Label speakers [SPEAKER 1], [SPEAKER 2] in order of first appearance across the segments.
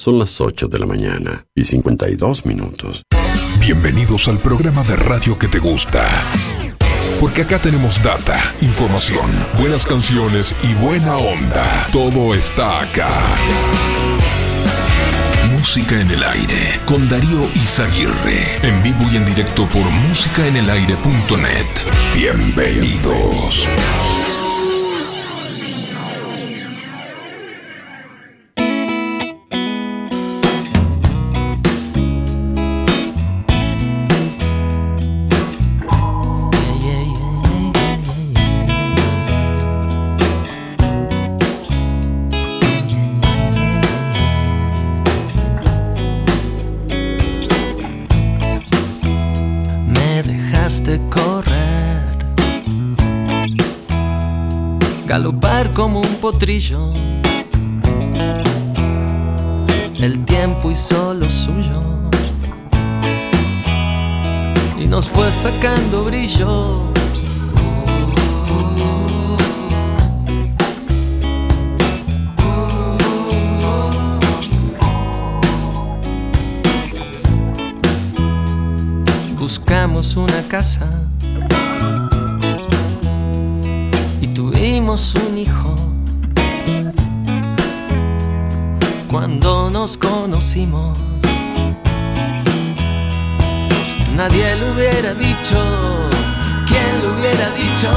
[SPEAKER 1] Son las 8 de la mañana y 52 minutos.
[SPEAKER 2] Bienvenidos al programa de radio que te gusta. Porque acá tenemos data, información, buenas canciones y buena onda. Todo está acá. Música en el aire con Darío Izaguirre. En vivo y en directo por músicaenelaire.net. Bienvenidos.
[SPEAKER 3] Me El tiempo hizo lo suyo y nos fue sacando brillo. Buscamos una casa y tuvimos un hijo. Cuando nos conocimos, nadie lo hubiera dicho. ¿Quién lo hubiera dicho?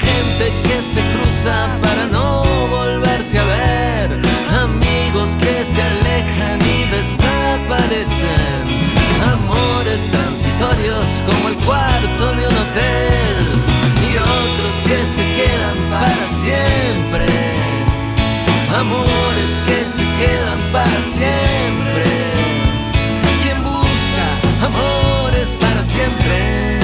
[SPEAKER 3] Gente que se cruza para no volverse a ver. Amigos que se alejan y desaparecen. Amores transitorios como el cuarto de un hotel. Y otros que se quedan para siempre. Amores que se quedan para siempre. Quien busca amores para siempre.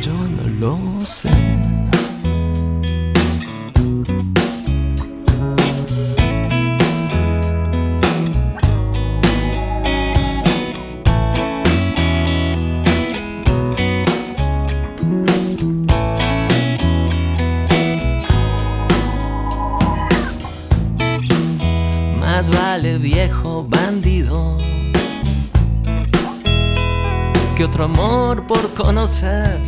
[SPEAKER 3] Yo no lo sé. Que otro amor por conocer.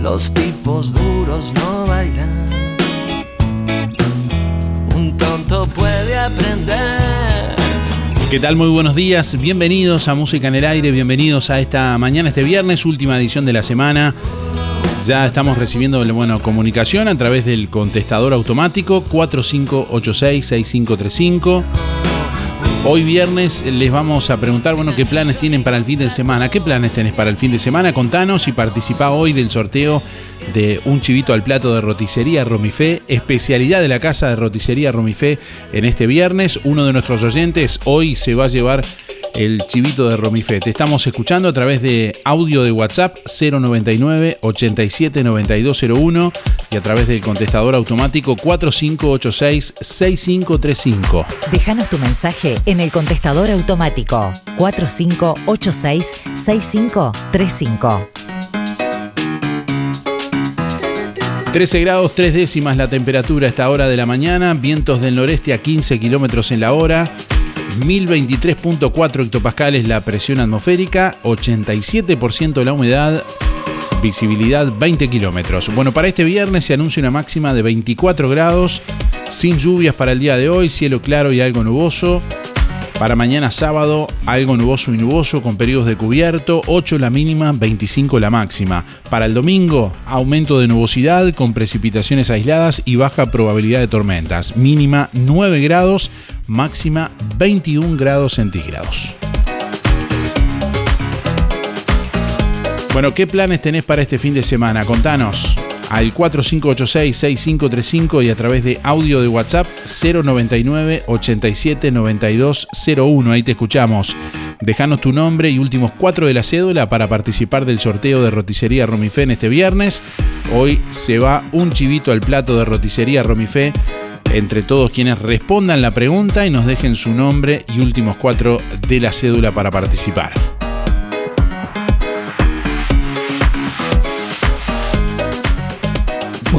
[SPEAKER 3] Los tipos duros no bailan. Un tonto puede aprender.
[SPEAKER 4] ¿Qué tal? Muy buenos días, bienvenidos a Música en el Aire, bienvenidos a esta mañana, este viernes, última edición de la semana. Ya estamos recibiendo bueno, comunicación a través del contestador automático 4586-6535. Hoy viernes les vamos a preguntar bueno, qué planes tienen para el fin de semana. ¿Qué planes tenés para el fin de semana? Contanos y participa hoy del sorteo de un chivito al plato de roticería Romifé, especialidad de la casa de roticería Romifé en este viernes. Uno de nuestros oyentes hoy se va a llevar el chivito de Romifé. Te estamos escuchando a través de audio de WhatsApp 099 87 9201 y a través del contestador automático 4586 6535.
[SPEAKER 5] Déjanos tu mensaje en el contestador automático 4586-6535.
[SPEAKER 4] 13 grados 3 décimas la temperatura a esta hora de la mañana, vientos del noreste a 15 kilómetros en la hora, 1023.4 hectopascales la presión atmosférica, 87% la humedad, visibilidad 20 kilómetros. Bueno, para este viernes se anuncia una máxima de 24 grados, sin lluvias para el día de hoy, cielo claro y algo nuboso. Para mañana sábado, algo nuboso y nuboso con periodos de cubierto, 8 la mínima, 25 la máxima. Para el domingo, aumento de nubosidad con precipitaciones aisladas y baja probabilidad de tormentas. Mínima 9 grados, máxima 21 grados centígrados. Bueno, ¿qué planes tenés para este fin de semana? Contanos al 4586-6535 y a través de audio de WhatsApp 099 87 9201. Ahí te escuchamos. Dejanos tu nombre y últimos cuatro de la cédula para participar del sorteo de roticería Romifé en este viernes. Hoy se va un chivito al plato de roticería Romifé entre todos quienes respondan la pregunta y nos dejen su nombre y últimos cuatro de la cédula para participar.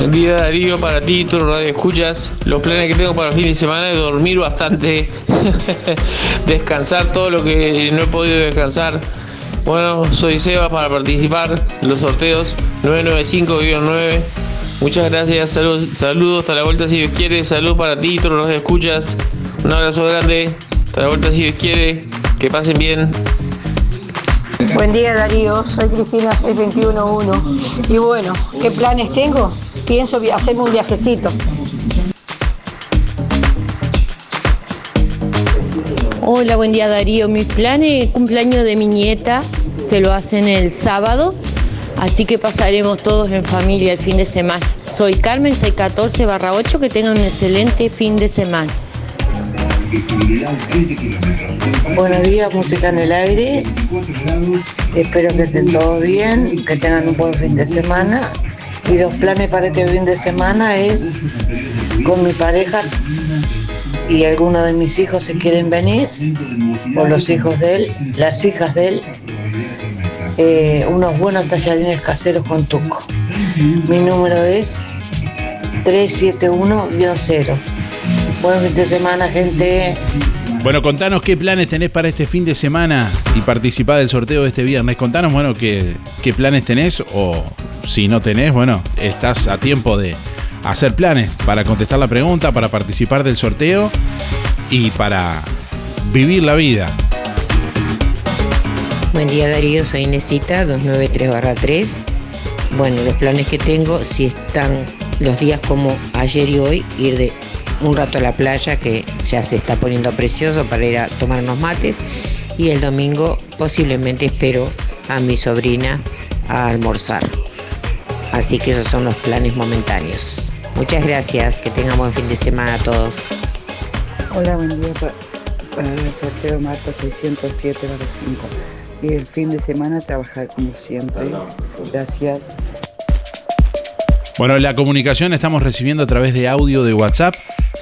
[SPEAKER 6] Buen día Darío, para ti, tu radio escuchas. Los planes que tengo para el fin de semana es dormir bastante, descansar todo lo que no he podido descansar. Bueno, soy Seba para participar en los sorteos 995-9. Muchas gracias, saludos, saludos, hasta la vuelta si Dios quiere, salud para ti, tu radio escuchas. Un abrazo grande, hasta la vuelta si Dios quiere, que pasen bien.
[SPEAKER 7] Buen día Darío, soy Cristina 6211 y bueno, ¿qué planes tengo? Pienso hacerme un viajecito.
[SPEAKER 8] Hola, buen día Darío. Mis planes, cumpleaños de mi nieta, se lo hacen el sábado, así que pasaremos todos en familia el fin de semana. Soy Carmen 614 barra 8, que tengan un excelente fin de semana.
[SPEAKER 9] Buenos días, música en el aire. Espero que estén todos bien, que tengan un buen fin de semana. Y los planes para este fin de semana es con mi pareja y algunos de mis hijos se quieren venir, o los hijos de él, las hijas de él, eh, unos buenos tallarines caseros con tuco. Mi número es 371-0. Buen fin de semana, gente.
[SPEAKER 4] Bueno, contanos qué planes tenés para este fin de semana y participá del sorteo de este viernes. Contanos, bueno, qué, qué planes tenés o si no tenés, bueno, estás a tiempo de hacer planes para contestar la pregunta, para participar del sorteo y para vivir la vida.
[SPEAKER 10] Buen día Darío, soy Inesita, 293-3. Bueno, los planes que tengo, si están los días como ayer y hoy, ir de un rato a la playa que ya se está poniendo precioso para ir a tomar unos mates. Y el domingo posiblemente espero a mi sobrina a almorzar. Así que esos son los planes momentáneos. Muchas gracias, que tengan buen fin de semana a todos.
[SPEAKER 11] Hola, buen día pa- para el sorteo Marta 607 para 5. Y el fin de semana trabajar como siempre. Gracias.
[SPEAKER 4] Bueno, la comunicación estamos recibiendo a través de audio de WhatsApp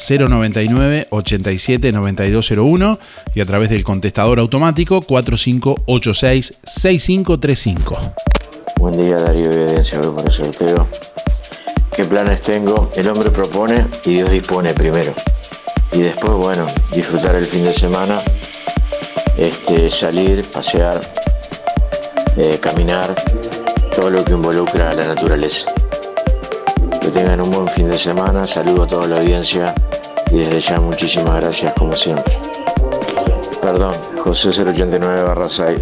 [SPEAKER 4] 099 87 9201 y a través del contestador automático 4586 6535.
[SPEAKER 12] Buen día Darío y audiencia, voy por el sorteo. ¿Qué planes tengo? El hombre propone y Dios dispone primero. Y después, bueno, disfrutar el fin de semana, este, salir, pasear, eh, caminar, todo lo que involucra a la naturaleza. Que tengan un buen fin de semana, saludo a toda la audiencia y desde ya muchísimas gracias como siempre. Perdón, José 089 barra 6.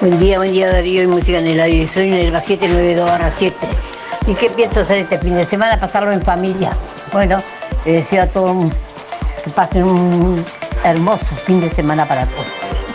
[SPEAKER 7] Buen día, buen día Darío y música en el aire. Soy Nelva 792 barra 7. ¿Y qué pienso hacer este fin de semana? Pasarlo en familia. Bueno, les deseo a todos que pasen un hermoso fin de semana para todos.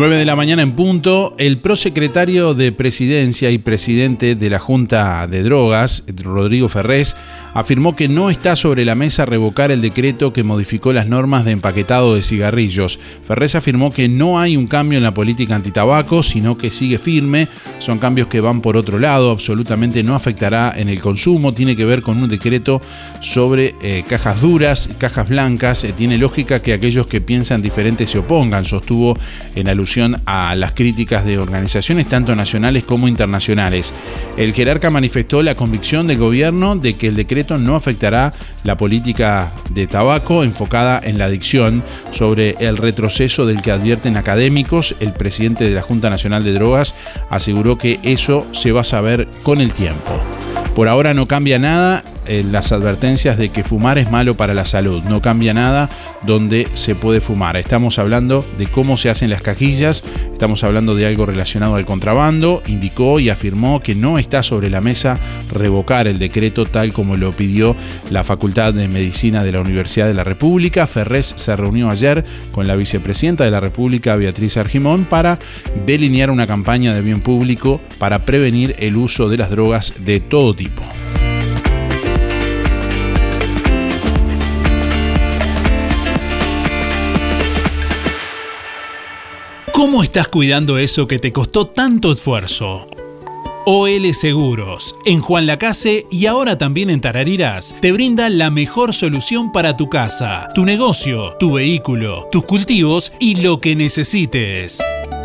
[SPEAKER 4] Nueve de la mañana en punto, el prosecretario de Presidencia y presidente de la Junta de Drogas, Rodrigo Ferrés, afirmó que no está sobre la mesa revocar el decreto que modificó las normas de empaquetado de cigarrillos. Ferrés afirmó que no hay un cambio en la política antitabaco, sino que sigue firme. Son cambios que van por otro lado, absolutamente no afectará en el consumo, tiene que ver con un decreto sobre eh, cajas duras, cajas blancas. Eh, tiene lógica que aquellos que piensan diferente se opongan, sostuvo en alusión a las críticas de organizaciones tanto nacionales como internacionales. El jerarca manifestó la convicción del gobierno de que el decreto no afectará la política de tabaco enfocada en la adicción. Sobre el retroceso del que advierten académicos, el presidente de la Junta Nacional de Drogas aseguró que eso se va a saber con el tiempo. Por ahora no cambia nada en las advertencias de que fumar es malo para la salud. No cambia nada donde se puede fumar. Estamos hablando de cómo se hacen las cajillas, estamos hablando de algo relacionado al contrabando. Indicó y afirmó que no está sobre la mesa revocar el decreto tal como lo pidió la Facultad de Medicina de la Universidad de la República. Ferrés se reunió ayer con la vicepresidenta de la República, Beatriz Argimón, para delinear una campaña de bien público para prevenir el uso de las drogas de todo tipo.
[SPEAKER 13] ¿Cómo estás cuidando eso que te costó tanto esfuerzo? OL Seguros, en Juan Lacase y ahora también en Tarariras, te brinda la mejor solución para tu casa, tu negocio, tu vehículo, tus cultivos y lo que necesites.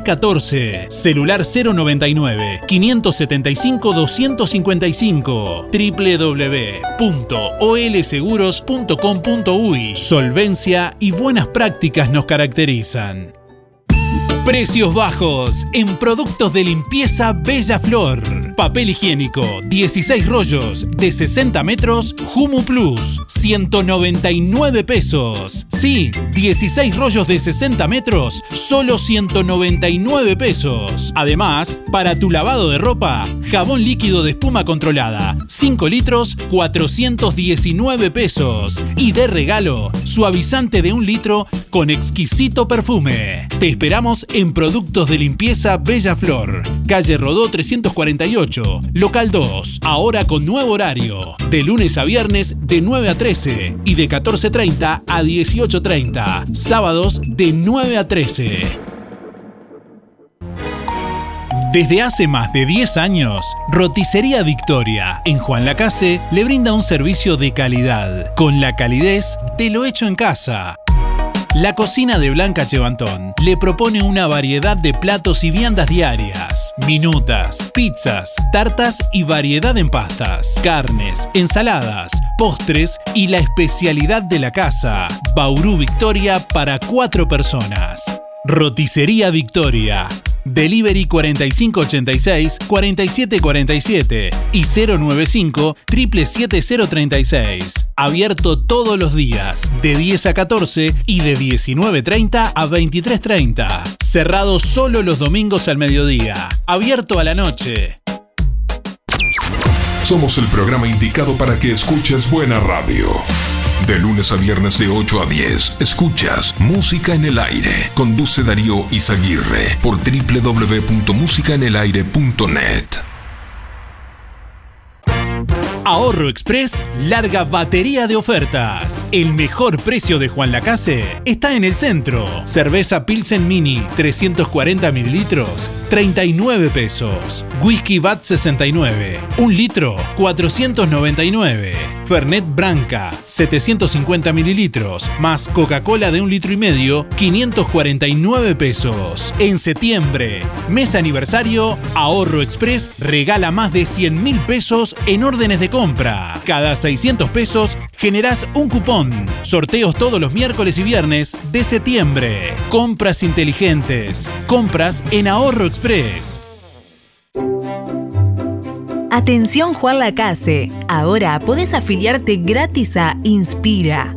[SPEAKER 13] 14 celular 099 575 255, www.olseguros.com.uy. Solvencia y buenas prácticas nos caracterizan. Precios bajos en productos de limpieza Bella Flor. Papel higiénico, 16 rollos de 60 metros, Humu Plus, 199 pesos. Sí, 16 rollos de 60 metros, solo 199 pesos. Además, para tu lavado de ropa, jabón líquido de espuma controlada, 5 litros, 419 pesos. Y de regalo, suavizante de un litro con exquisito perfume. Te esperamos en Productos de Limpieza Bella Flor, calle Rodó 348, local 2, ahora con nuevo horario, de lunes a viernes de 9 a 13 y de 14.30 a 18.30, sábados de 9 a 13. Desde hace más de 10 años, Roticería Victoria en Juan Lacase le brinda un servicio de calidad, con la calidez de lo hecho en casa. La cocina de Blanca Chevantón le propone una variedad de platos y viandas diarias, minutas, pizzas, tartas y variedad en pastas, carnes, ensaladas, postres y la especialidad de la casa, Bauru Victoria para cuatro personas. Roticería Victoria. Delivery 4586-4747 y 095 77036. Abierto todos los días, de 10 a 14 y de 19.30 a 23.30. Cerrado solo los domingos al mediodía. Abierto a la noche.
[SPEAKER 2] Somos el programa indicado para que escuches buena radio. De lunes a viernes de 8 a 10, escuchas Música en el Aire. Conduce Darío Izaguirre por www.musicaenelaire.net.
[SPEAKER 13] Ahorro Express larga batería de ofertas. El mejor precio de Juan Lacase está en el centro. Cerveza Pilsen Mini 340 mililitros, 39 pesos. Whisky Bat 69, 1 litro, 499. Fernet Branca 750 mililitros, más Coca-Cola de 1 litro y medio, 549 pesos. En septiembre, mes aniversario, Ahorro Express regala más de 100 mil pesos en órdenes de compra. Cada 600 pesos generás un cupón. Sorteos todos los miércoles y viernes de septiembre. Compras inteligentes. Compras en Ahorro Express.
[SPEAKER 14] Atención Juan Lacase, ahora podés afiliarte gratis a Inspira.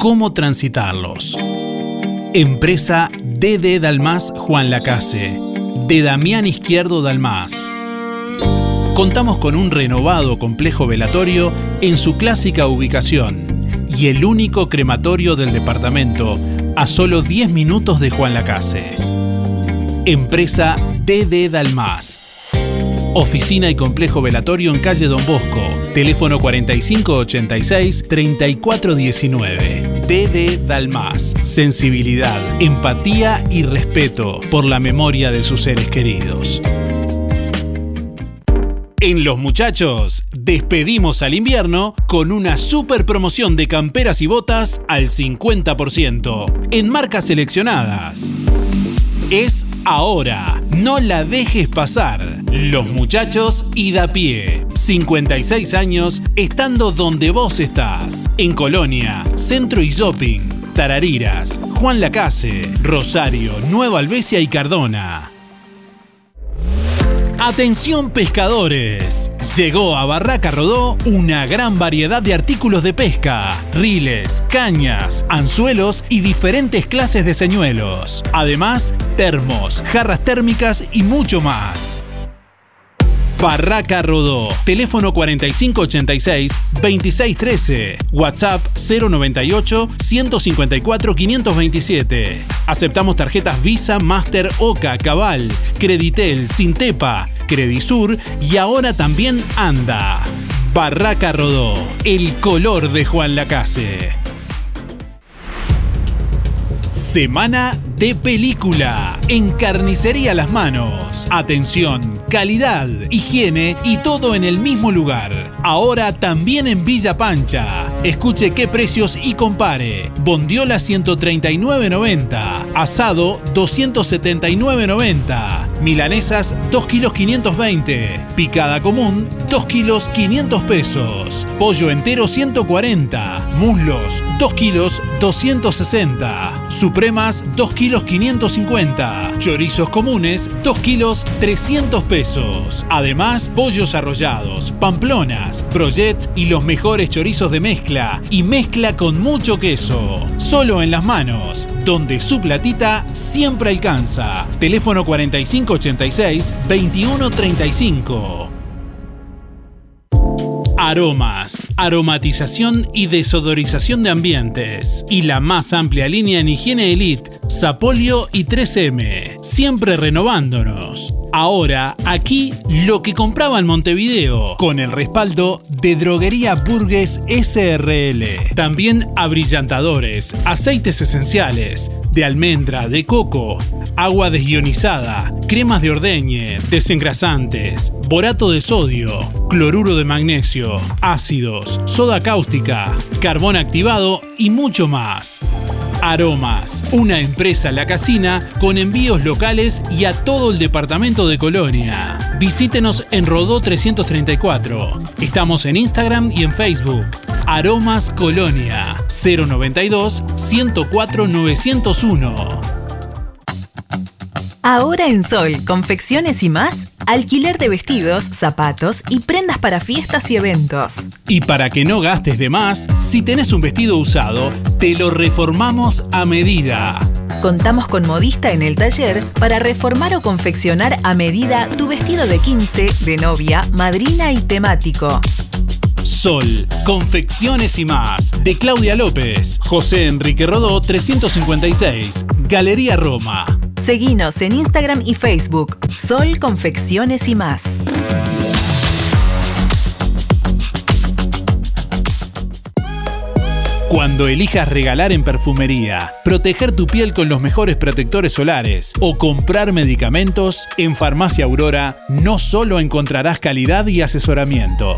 [SPEAKER 13] cómo transitarlos. Empresa DD Dalmas Juan Lacase, de Damián Izquierdo Dalmas. Contamos con un renovado complejo velatorio en su clásica ubicación y el único crematorio del departamento a solo 10 minutos de Juan Lacase. Empresa DD Dalmas. Oficina y complejo velatorio en calle Don Bosco. Teléfono 4586-3419. DD Dalmas. Sensibilidad, empatía y respeto por la memoria de sus seres queridos. En Los Muchachos, despedimos al invierno con una super promoción de camperas y botas al 50% en marcas seleccionadas. Es ahora, no la dejes pasar. Los Muchachos y da pie. 56 años estando donde vos estás. En Colonia, Centro y Shopping, Tarariras, Juan Lacase, Rosario, Nueva Albesia y Cardona. Atención pescadores, llegó a Barraca Rodó una gran variedad de artículos de pesca, riles, cañas, anzuelos y diferentes clases de señuelos. Además, termos, jarras térmicas y mucho más. Barraca Rodó. Teléfono 4586-2613. WhatsApp 098 154 527. Aceptamos tarjetas Visa, Master, Oca, Cabal, Creditel, Sintepa, Credisur y ahora también Anda. Barraca Rodó. El color de Juan Lacase. Semana de película en Carnicería Las Manos. Atención, calidad, higiene y todo en el mismo lugar. Ahora también en Villa Pancha. Escuche qué precios y compare. Bondiola 139.90, asado 279.90, milanesas 2 kilos 520, picada común 2 kilos 500 pesos, pollo entero 140, muslos 2 kilos 260, supremas 2 kilos 550, chorizos comunes 2 kilos 300 pesos. Además, pollos arrollados, pamplonas, brochets y los mejores chorizos de mezcla y mezcla con mucho queso. Solo en las manos, donde su platita siempre alcanza. Teléfono 4586-2135. Aromas, aromatización y desodorización de ambientes. Y la más amplia línea en higiene elite, Sapolio y 3M. Siempre renovándonos. Ahora, aquí, lo que compraba en Montevideo, con el respaldo de Droguería Burgues SRL. También abrillantadores, aceites esenciales, de almendra, de coco, agua desionizada, cremas de ordeñe, desengrasantes, borato de sodio, cloruro de magnesio, ácidos, soda cáustica, carbón activado y mucho más. Aromas, una empresa La Casina con envíos locales y a todo el departamento de Colonia. Visítenos en Rodó 334. Estamos en Instagram y en Facebook. Aromas Colonia 092 104 901.
[SPEAKER 14] Ahora en Sol, confecciones y más, alquiler de vestidos, zapatos y prendas para fiestas y eventos.
[SPEAKER 13] Y para que no gastes de más, si tenés un vestido usado, te lo reformamos a medida.
[SPEAKER 14] Contamos con modista en el taller para reformar o confeccionar a medida tu vestido de 15, de novia, madrina y temático.
[SPEAKER 13] Sol, confecciones y más, de Claudia López, José Enrique Rodó 356, Galería Roma.
[SPEAKER 14] Seguinos en Instagram y Facebook, Sol Confecciones y más.
[SPEAKER 13] Cuando elijas regalar en perfumería, proteger tu piel con los mejores protectores solares o comprar medicamentos, en Farmacia Aurora no solo encontrarás calidad y asesoramiento.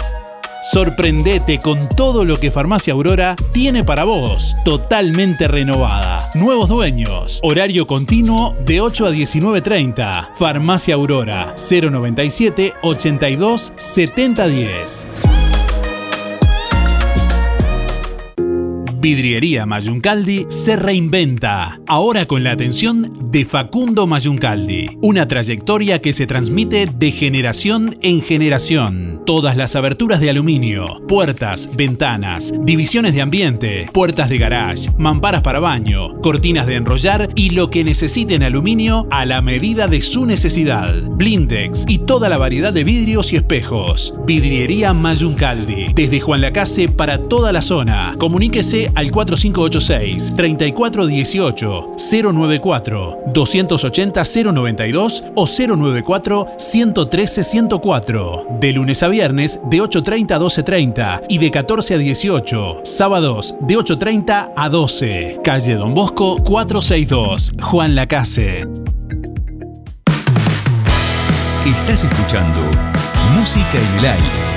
[SPEAKER 13] Sorprendete con todo lo que Farmacia Aurora tiene para vos, totalmente renovada. Nuevos dueños, horario continuo de 8 a 19.30. Farmacia Aurora 097 82 7010. Vidriería Mayuncaldi se reinventa, ahora con la atención de Facundo Mayuncaldi. Una trayectoria que se transmite de generación en generación. Todas las aberturas de aluminio, puertas, ventanas, divisiones de ambiente, puertas de garage, mamparas para baño, cortinas de enrollar y lo que necesiten aluminio a la medida de su necesidad. Blindex y toda la variedad de vidrios y espejos. Vidriería Mayuncaldi, desde Juan Lacase para toda la zona. Comuníquese al 4586-3418 094 280 092 o 094 113 104. De lunes a viernes de 8.30 a 12.30 y de 14 a 18. Sábados de 8.30 a 12. Calle Don Bosco 462, Juan Lacase.
[SPEAKER 15] Estás escuchando Música en el.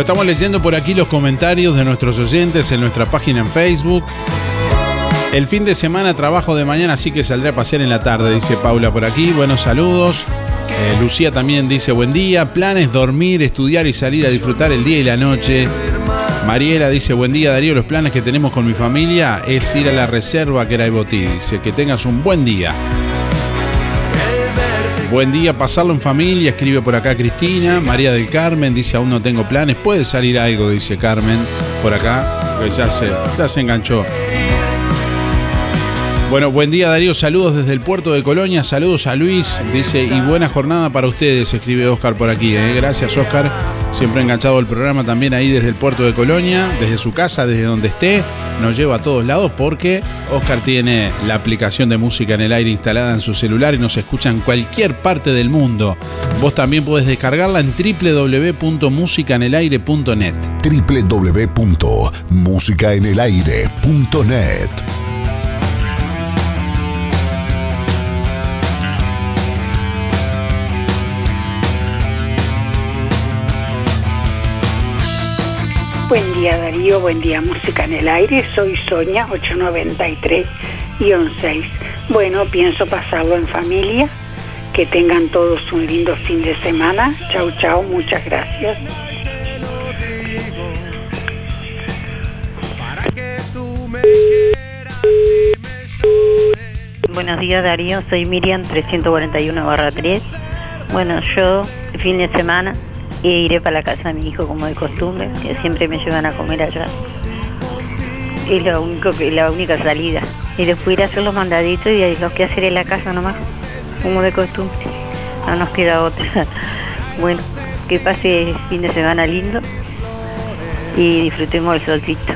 [SPEAKER 4] Estamos leyendo por aquí los comentarios de nuestros oyentes en nuestra página en Facebook. El fin de semana trabajo de mañana, así que saldré a pasear en la tarde, dice Paula por aquí. Buenos saludos. Eh, Lucía también dice buen día. Planes dormir, estudiar y salir a disfrutar el día y la noche. Mariela dice buen día Darío. Los planes que tenemos con mi familia es ir a la reserva que era Botí. Dice que tengas un buen día. Buen día, pasarlo en familia, escribe por acá Cristina. María del Carmen dice aún no tengo planes. Puede salir algo, dice Carmen por acá. Ya se, ya se enganchó. Bueno, buen día Darío, saludos desde el puerto de Colonia, saludos a Luis, dice, y buena jornada para ustedes, escribe Oscar por aquí. ¿eh? Gracias Oscar, siempre enganchado el programa también ahí desde el puerto de Colonia, desde su casa, desde donde esté, nos lleva a todos lados porque Oscar tiene la aplicación de música en el aire instalada en su celular y nos escucha en cualquier parte del mundo. Vos también podés descargarla en www.musicanelaire.net.
[SPEAKER 16] www.musicaenelaire.net.
[SPEAKER 17] Buen día Darío, buen día Música en el Aire, soy Sonia 893-6. Bueno, pienso pasarlo en familia, que tengan todos un lindo fin de semana. Chau, chau, muchas gracias.
[SPEAKER 18] Buenos días Darío, soy Miriam 341 barra 3. Bueno, yo fin de semana iré para la casa de mi hijo como de costumbre, que siempre me llevan a comer allá. Es lo único que, la única salida. Y después ir a hacer los mandaditos y los que hacer en la casa nomás, como de costumbre. No nos queda otra. Bueno, que pase fin de semana lindo y disfrutemos del solcito.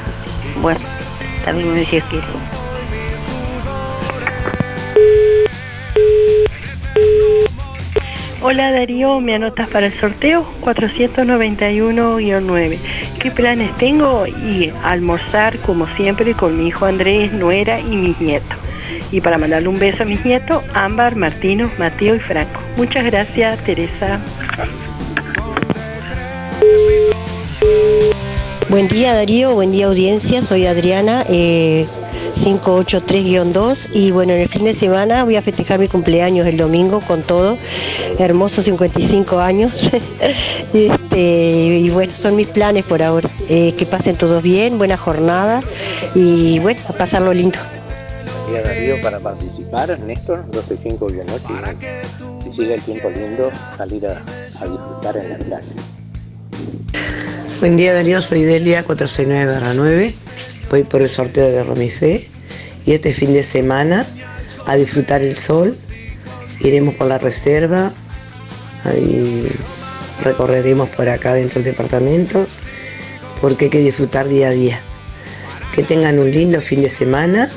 [SPEAKER 18] Bueno, también si Dios quiere.
[SPEAKER 19] Hola Darío, ¿me anotas para el sorteo? 491-9. ¿Qué planes tengo? Y almorzar como siempre con mi hijo Andrés, nuera y mis nietos. Y para mandarle un beso a mis nietos, Ámbar, Martino, Mateo y Franco. Muchas gracias, Teresa.
[SPEAKER 20] Buen día Darío, buen día audiencia, soy Adriana, eh, 583-2 y bueno, en el fin de semana voy a festejar mi cumpleaños el domingo con todo, hermoso 55 años este, y bueno, son mis planes por ahora, Eh, que pasen todos bien, buena jornada y bueno, a pasarlo lindo.
[SPEAKER 21] Día Darío para participar, Néstor 125-8. Si sigue el tiempo lindo, salir a, a disfrutar en la playa.
[SPEAKER 22] Buen día Darío, soy Delia 469-9. Voy por el sorteo de Romifé y este fin de semana a disfrutar el sol. Iremos por la reserva y recorreremos por acá dentro del departamento porque hay que disfrutar día a día. Que tengan un lindo fin de semana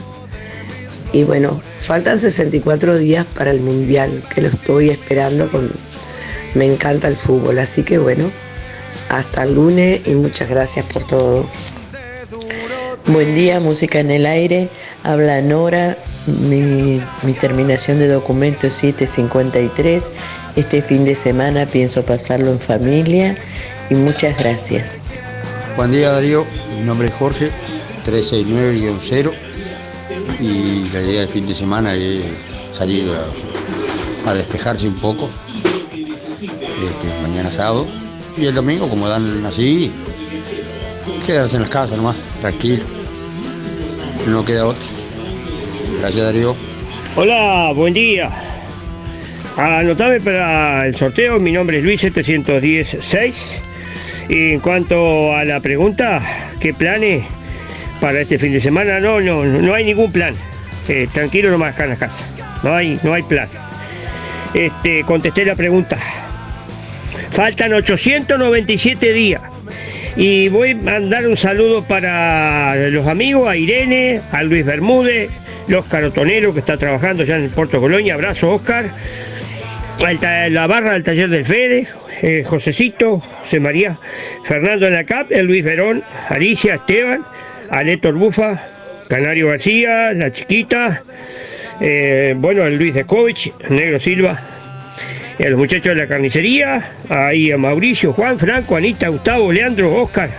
[SPEAKER 23] Y bueno, faltan 64 días para el Mundial, que lo estoy esperando con... Me encanta el fútbol, así que bueno, hasta el lunes y muchas gracias por todo.
[SPEAKER 10] Buen día, música en el aire. Habla Nora. Mi, mi terminación de documento es 753. Este fin de semana pienso pasarlo en familia y muchas gracias.
[SPEAKER 24] Buen día Darío, mi nombre es Jorge, 369-0 y la idea del fin de semana es salir a, a despejarse un poco, este, mañana sábado y el domingo como dan así, quedarse en las casas nomás, tranquilo, no queda otro. Gracias Darío.
[SPEAKER 25] Hola, buen día. Anotame para el sorteo, mi nombre es Luis 716. Y en cuanto a la pregunta, ¿qué planes para este fin de semana? No, no, no hay ningún plan. Eh, tranquilo nomás acá en la casa. No hay, no hay plan. Este, contesté la pregunta. Faltan 897 días. Y voy a mandar un saludo para los amigos, a Irene, a Luis Bermúdez, los carotoneros que está trabajando ya en el Puerto Colonia. Abrazo, Oscar. La barra del taller del Fede, eh, Josecito, José María, Fernando en la CAP, el Luis Verón, Alicia, Esteban, Aletor Bufa, Canario García, La Chiquita, eh, bueno, el Luis Descovich, Negro Silva, y a los muchachos de la carnicería, ahí a Mauricio, Juan, Franco, Anita, Gustavo, Leandro, Oscar,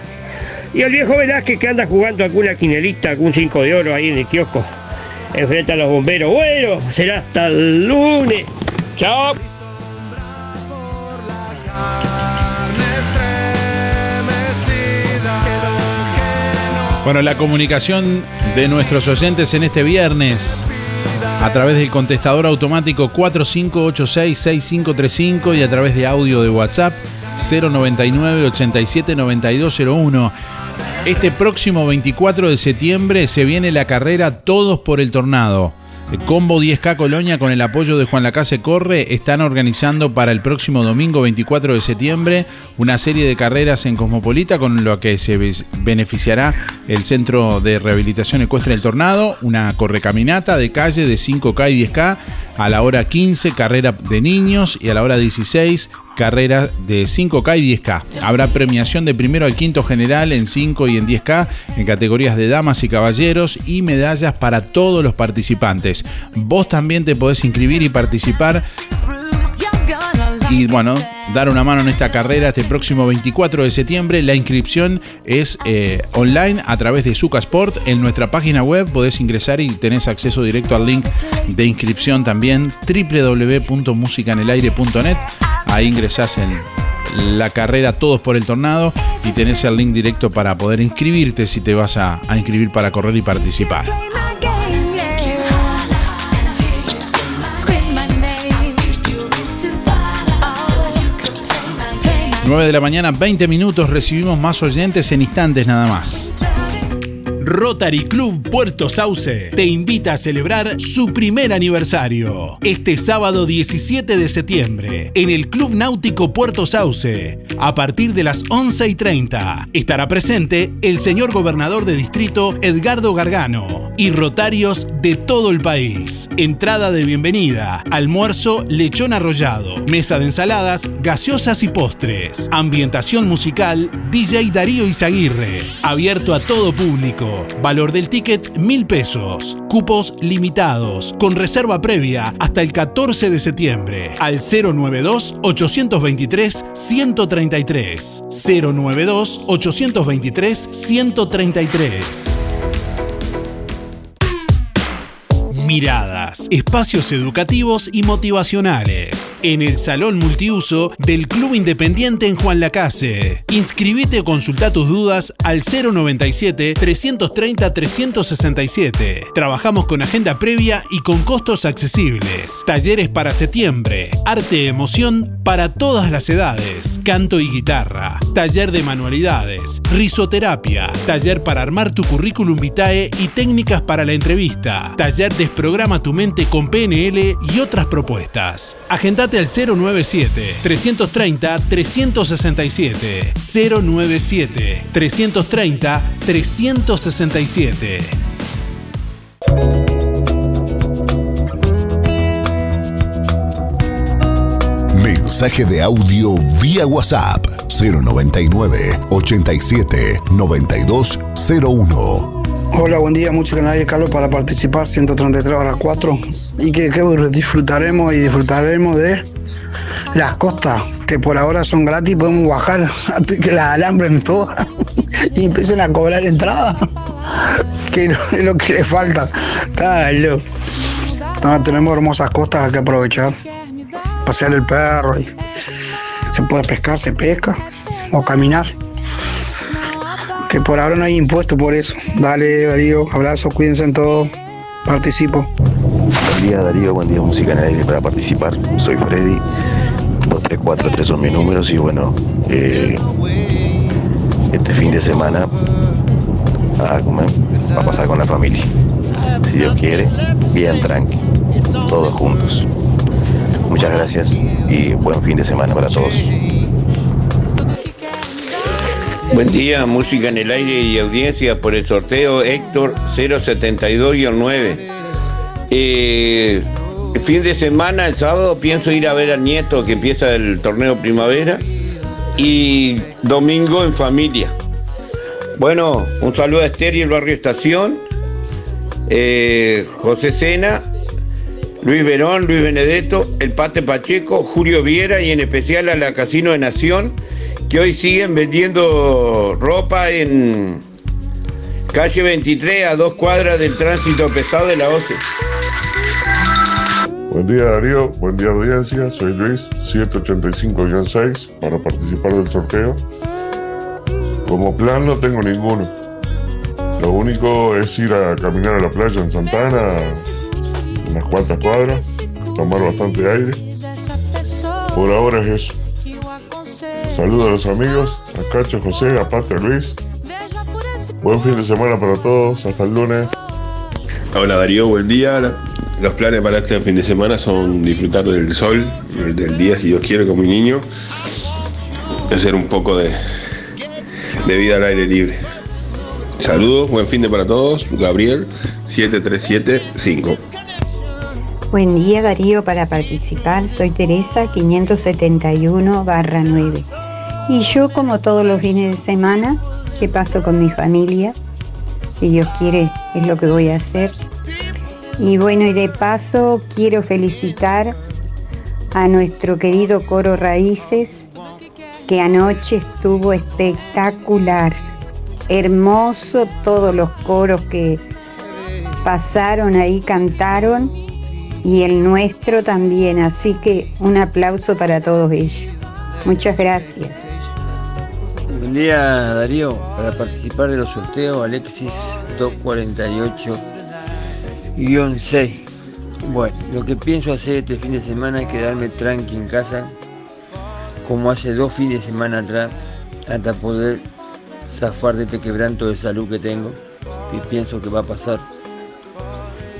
[SPEAKER 25] y al viejo Velázquez que anda jugando alguna quinelita, algún 5 de oro ahí en el kiosco, enfrente a los bomberos. Bueno, será hasta el lunes. Chao.
[SPEAKER 4] Bueno, la comunicación de nuestros oyentes en este viernes a través del contestador automático 4586-6535 y a través de audio de WhatsApp 099-879201. Este próximo 24 de septiembre se viene la carrera Todos por el Tornado. Combo 10K Colonia con el apoyo de Juan Lacase Corre están organizando para el próximo domingo 24 de septiembre una serie de carreras en Cosmopolita con lo que se beneficiará el Centro de Rehabilitación Ecuestre del Tornado, una correcaminata de calle de 5K y 10K a la hora 15 carrera de niños y a la hora 16 carrera de 5K y 10K. Habrá premiación de primero al quinto general en 5 y en 10K en categorías de damas y caballeros y medallas para todos los participantes. Vos también te podés inscribir y participar y bueno, dar una mano en esta carrera este próximo 24 de septiembre. La inscripción es eh, online a través de Sucasport. En nuestra página web podés ingresar y tenés acceso directo al link de inscripción también www.musicanelaire.net. Ahí ingresás en la carrera Todos por el Tornado y tenés el link directo para poder inscribirte si te vas a, a inscribir para correr y participar. 9 de la mañana, 20 minutos, recibimos más oyentes en instantes nada más.
[SPEAKER 13] Rotary Club Puerto Sauce te invita a celebrar su primer aniversario. Este sábado 17 de septiembre, en el Club Náutico Puerto Sauce, a partir de las 11 y 30, estará presente el señor gobernador de distrito Edgardo Gargano y rotarios de todo el país. Entrada de bienvenida, almuerzo, lechón arrollado, mesa de ensaladas, gaseosas y postres, ambientación musical, DJ Darío Izaguirre, abierto a todo público. Valor del ticket mil pesos. Cupos limitados. Con reserva previa hasta el 14 de septiembre. Al 092-823-133. 092-823-133. Miradas, espacios educativos y motivacionales. En el Salón Multiuso del Club Independiente en Juan Lacase. Inscribite o consulta tus dudas al 097-330-367. Trabajamos con agenda previa y con costos accesibles. Talleres para septiembre. Arte emoción para todas las edades. Canto y guitarra. Taller de manualidades. Risoterapia. Taller para armar tu currículum vitae y técnicas para la entrevista. Taller de Programa tu mente con PNL y otras propuestas. Agendate al 097 330
[SPEAKER 16] mensaje de audio vía WhatsApp 099 87 9201.
[SPEAKER 26] Hola, buen día, mucho canal Carlos para participar, 133 horas 4. Y que, que disfrutaremos y disfrutaremos de las costas, que por ahora son gratis, podemos bajar antes que las alambren todas y empiecen a cobrar entrada, que es lo que le falta. No, tenemos hermosas costas que aprovechar, pasear el perro y se puede pescar, se pesca o caminar. Que por ahora no hay impuesto por eso. Dale, Darío, abrazo, cuídense en todo. Participo.
[SPEAKER 27] Buen día Darío, buen día Música en el aire para participar. Soy Freddy, 2343 son mis números y bueno, eh, este fin de semana a, comer, a pasar con la familia. Si Dios quiere, bien tranqui, todos juntos. Muchas gracias y buen fin de semana para todos.
[SPEAKER 28] Buen día, música en el aire y audiencia por el sorteo Héctor 072-9. Eh, fin de semana, el sábado, pienso ir a ver al nieto que empieza el torneo primavera y domingo en familia. Bueno, un saludo a Esther y el barrio Estación, eh, José Sena, Luis Verón, Luis Benedetto, el Pate Pacheco, Julio Viera y en especial a la Casino de Nación que hoy siguen vendiendo ropa en calle 23 a dos cuadras del tránsito pesado de la OCE.
[SPEAKER 29] Buen día Darío, buen día audiencia, soy Luis, 785-6 para participar del sorteo. Como plan no tengo ninguno. Lo único es ir a caminar a la playa en Santana, unas cuantas cuadras, tomar bastante aire. Por ahora es eso. Saludos a los amigos, a Cacho, José, a Pate, a Luis. Buen fin de semana para todos, hasta el lunes.
[SPEAKER 30] Hola Darío, buen día. Los planes para este fin de semana son disfrutar del sol, del día si Dios quiere con mi niño. Hacer un poco de, de vida al aire libre. Saludos, buen fin de para todos. Gabriel 7375.
[SPEAKER 31] Buen día Darío para participar. Soy Teresa 571 barra 9. Y yo como todos los fines de semana que paso con mi familia, si Dios quiere es lo que voy a hacer. Y bueno, y de paso quiero felicitar a nuestro querido coro Raíces, que anoche estuvo espectacular. Hermoso todos los coros que pasaron ahí, cantaron, y el nuestro también. Así que un aplauso para todos ellos. Muchas gracias.
[SPEAKER 25] Buen día Darío, para participar de los sorteos Alexis 248-6. Bueno, lo que pienso hacer este fin de semana es quedarme tranqui en casa, como hace dos fines de semana atrás, hasta poder zafar de este quebranto de salud que tengo, y pienso que va a pasar.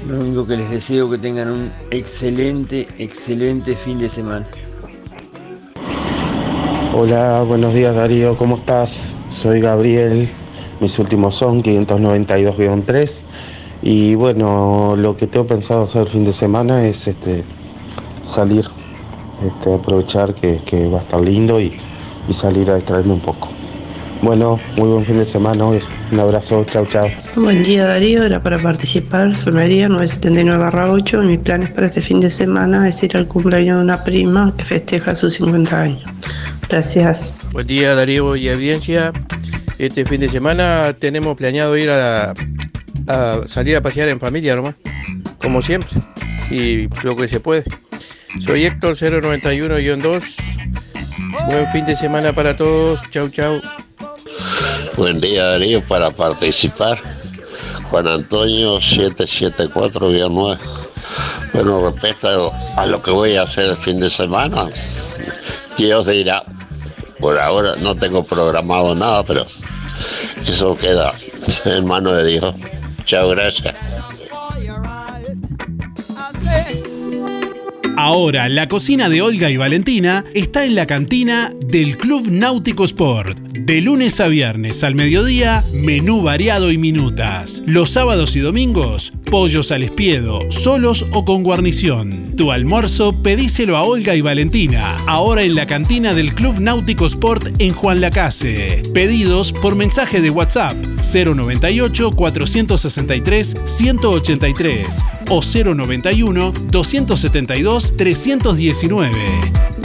[SPEAKER 25] Lo único que les deseo es que tengan un excelente, excelente fin de semana.
[SPEAKER 32] Hola, buenos días Darío, ¿cómo estás? Soy Gabriel, mis últimos son 592-3 y bueno, lo que tengo pensado hacer el fin de semana es este, salir, este, aprovechar que, va a estar lindo y salir a distraerme un poco. Bueno, muy buen fin de semana hoy. Un abrazo, chao, chao.
[SPEAKER 33] Buen día Darío, era para participar, soy María 979-8 y mis planes para este fin de semana es ir al cumpleaños de una prima que festeja sus 50 años. Gracias.
[SPEAKER 34] Buen día Darío y audiencia. Este fin de semana tenemos planeado ir a, a salir a pasear en familia nomás, como siempre, y lo que se puede. Soy Héctor 091-2. Buen fin de semana para todos. Chau, chau.
[SPEAKER 35] Buen día Darío para participar. Juan Antonio 774-9. Bueno, respecto a lo que voy a hacer el fin de semana, Dios dirá. Por ahora no tengo programado nada, pero eso queda en mano de Dios. Chao, gracias.
[SPEAKER 13] Ahora, la cocina de Olga y Valentina está en la cantina del Club Náutico Sport, De lunes a viernes al mediodía, menú variado y minutas. Los sábados y domingos, pollos al espiedo, solos o con guarnición. Tu almuerzo pedíselo a Olga y Valentina, ahora en la cantina del Club Náutico Sport en Juan Lacase. Pedidos por mensaje de WhatsApp 098 463 183 o 091 272 319.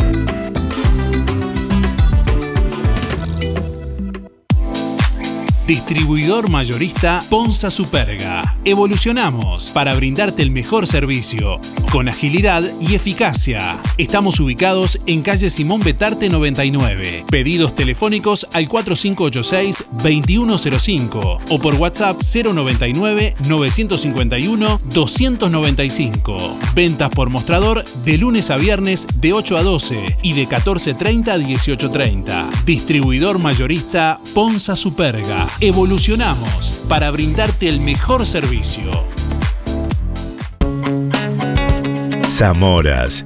[SPEAKER 13] Distribuidor mayorista Ponza Superga. Evolucionamos para brindarte el mejor servicio, con agilidad y eficacia. Estamos ubicados en calle Simón Betarte 99. Pedidos telefónicos al 4586-2105 o por WhatsApp 099-951-295. Ventas por mostrador de lunes a viernes de 8 a 12 y de 14.30 a 18.30. Distribuidor mayorista Ponza Superga. Evolucionamos para brindarte el mejor servicio.
[SPEAKER 16] Zamoras.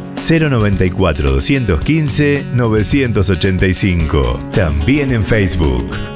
[SPEAKER 16] 094 215 985. También en Facebook.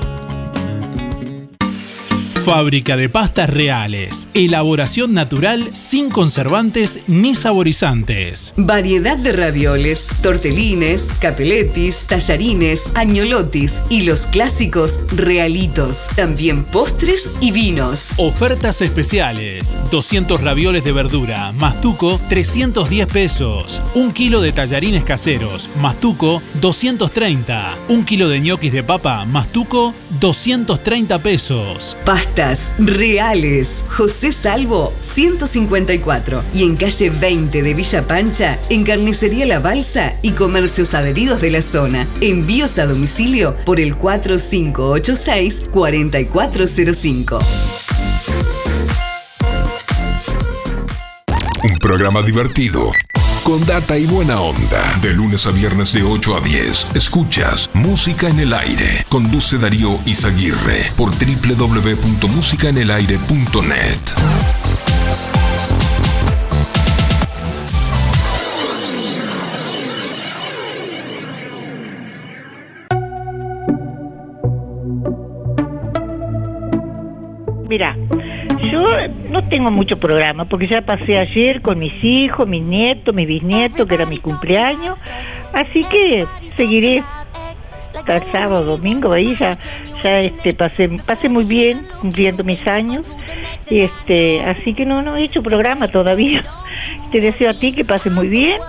[SPEAKER 13] Fábrica de pastas reales. Elaboración natural sin conservantes ni saborizantes.
[SPEAKER 17] Variedad de ravioles, tortelines, capeletis, tallarines, agnolotis y los clásicos realitos. También postres y vinos.
[SPEAKER 13] Ofertas especiales. 200 ravioles de verdura, mastuco 310 pesos. Un kilo de tallarines caseros, mastuco 230. Un kilo de ñoquis de papa, mastuco 230 pesos.
[SPEAKER 17] Reales. José Salvo 154 y en calle 20 de Villa Pancha, en Carnicería La Balsa y comercios adheridos de la zona. Envíos a domicilio por el 4586 4405.
[SPEAKER 2] Un programa divertido. Con data y buena onda. De lunes a viernes de 8 a 10. Escuchas Música en el Aire. Conduce Darío Izaguirre por www.musicaenelaire.net.
[SPEAKER 36] Mira, yo no tengo mucho programa porque ya pasé ayer con mis hijos, mis nietos, mis bisnietos, que era mi cumpleaños, así que seguiré hasta el sábado, domingo, ahí ya, ya este, pasé, pasé muy bien cumpliendo mis años, y este, así que no, no he hecho programa todavía. Te deseo a ti que pases muy bien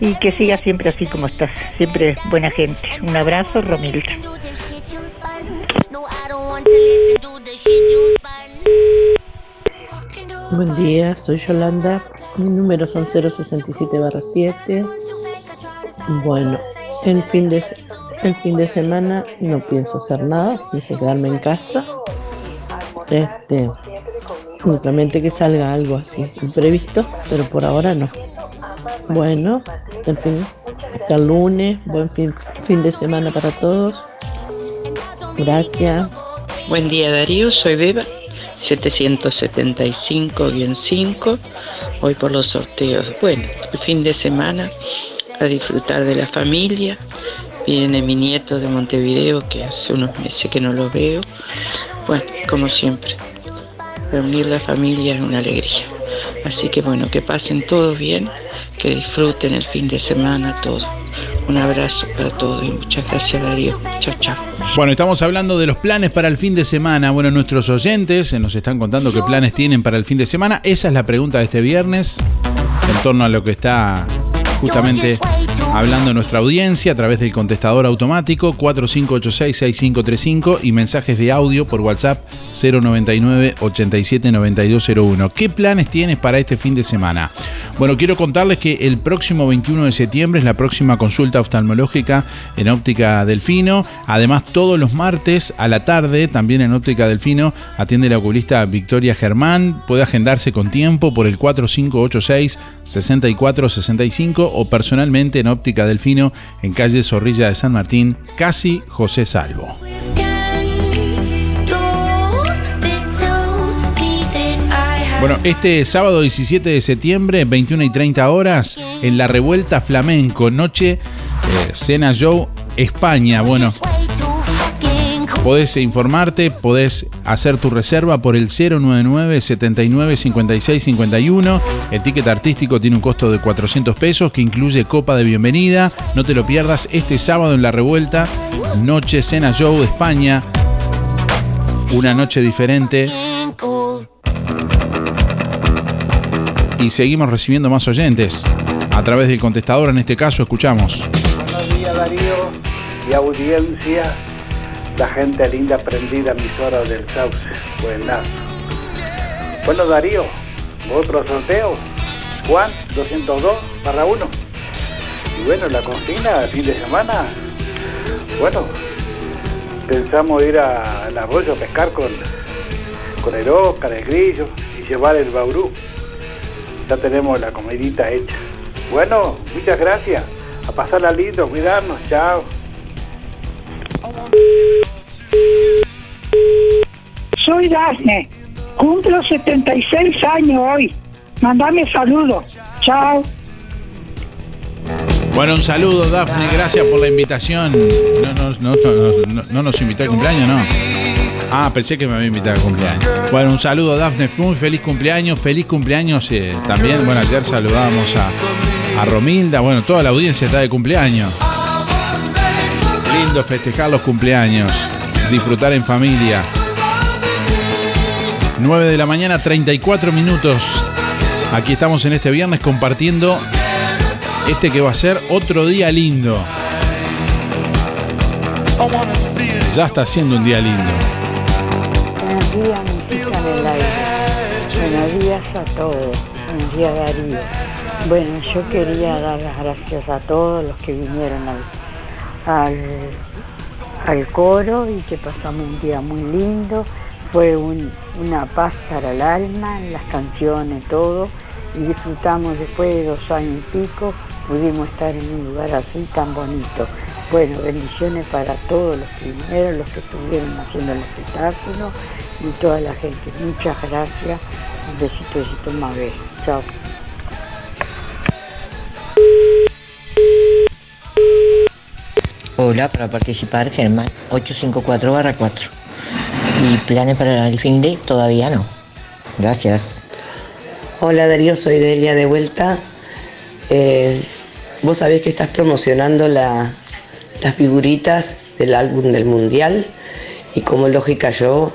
[SPEAKER 36] y que sigas siempre así como estás, siempre buena gente. Un abrazo, Romilda.
[SPEAKER 37] Buen día, soy Yolanda. Mi número son 067-7. Bueno, el fin, de, el fin de semana no pienso hacer nada, pienso quedarme en casa. Este, únicamente que salga algo así imprevisto, pero por ahora no. Bueno, el fin, hasta el lunes, buen fin, fin de semana para todos. Gracias.
[SPEAKER 38] Buen día Darío, soy Beba, 775-5. Voy por los sorteos. Bueno, el fin de semana a disfrutar de la familia. Viene mi nieto de Montevideo, que hace unos meses que no lo veo. Bueno, como siempre, reunir la familia es una alegría. Así que bueno, que pasen todos bien, que disfruten el fin de semana todos. Un abrazo para todos y muchas gracias Darío. Chao, chao.
[SPEAKER 4] Bueno, estamos hablando de los planes para el fin de semana. Bueno, nuestros oyentes nos están contando qué planes tienen para el fin de semana. Esa es la pregunta de este viernes, en torno a lo que está justamente hablando nuestra audiencia a través del contestador automático 4586-6535 y mensajes de audio por WhatsApp 099-879201. ¿Qué planes tienes para este fin de semana? Bueno, quiero contarles que el próximo 21 de septiembre es la próxima consulta oftalmológica en Óptica Delfino. Además, todos los martes a la tarde, también en Óptica Delfino, atiende la oculista Victoria Germán. Puede agendarse con tiempo por el 4586-6465 o personalmente en Óptica Delfino en calle Zorrilla de San Martín, casi José Salvo. Bueno, este sábado 17 de septiembre, 21 y 30 horas, en la Revuelta Flamenco, noche, eh, Cena Show, España. Bueno, podés informarte, podés hacer tu reserva por el 099 79 56 51. El ticket artístico tiene un costo de 400 pesos que incluye copa de bienvenida. No te lo pierdas este sábado en la Revuelta, noche, Cena Show, España. Una noche diferente y seguimos recibiendo más oyentes. A través del contestador, en este caso, escuchamos.
[SPEAKER 39] Buenos días, Darío y audiencia. La gente linda prendida, emisora del Sauce. Buenas. Bueno, Darío, otro sorteo. Juan 202 barra 1. Y bueno, la consigna, fin de semana. Bueno, pensamos ir al arroyo a pescar con, con el Oscar, el grillo y llevar el baurú ya tenemos la comidita hecha. Bueno, muchas gracias. A pasarla lindo, cuidarnos, chao.
[SPEAKER 40] Soy Dafne, cumplo 76 años hoy. Mandame saludos. Chao.
[SPEAKER 4] Bueno, un saludo, Dafne. Gracias por la invitación. No, no, no, no, no nos invitó al cumpleaños, ¿no? Ah, pensé que me había invitado al cumpleaños. Bueno, un saludo, Dafne. Muy feliz cumpleaños. Feliz cumpleaños eh, también. Bueno, ayer saludábamos a, a Romilda. Bueno, toda la audiencia está de cumpleaños. Lindo festejar los cumpleaños. Disfrutar en familia. 9 de la mañana, 34 minutos. Aquí estamos en este viernes compartiendo este que va a ser otro día lindo. Ya está siendo un día lindo.
[SPEAKER 41] En aire. Buenos días a todos. Buenos días, Darío. Bueno, yo quería dar las gracias a todos los que vinieron al, al, coro y que pasamos un día muy lindo. Fue un- una paz para el alma, las canciones, todo. Y disfrutamos después de dos años y pico, pudimos estar en un lugar así tan bonito. Bueno, bendiciones para todos los vinieron, los que estuvieron haciendo el espectáculo y toda la gente. Muchas gracias. Un besito, besito más vez. Chao.
[SPEAKER 10] Hola, para participar, Germán, 854 barra 4. ¿Y planes para el fin de? Todavía no. Gracias.
[SPEAKER 22] Hola Darío, soy Delia de vuelta. Eh, Vos sabés que estás promocionando la- las figuritas del álbum del Mundial y como lógica yo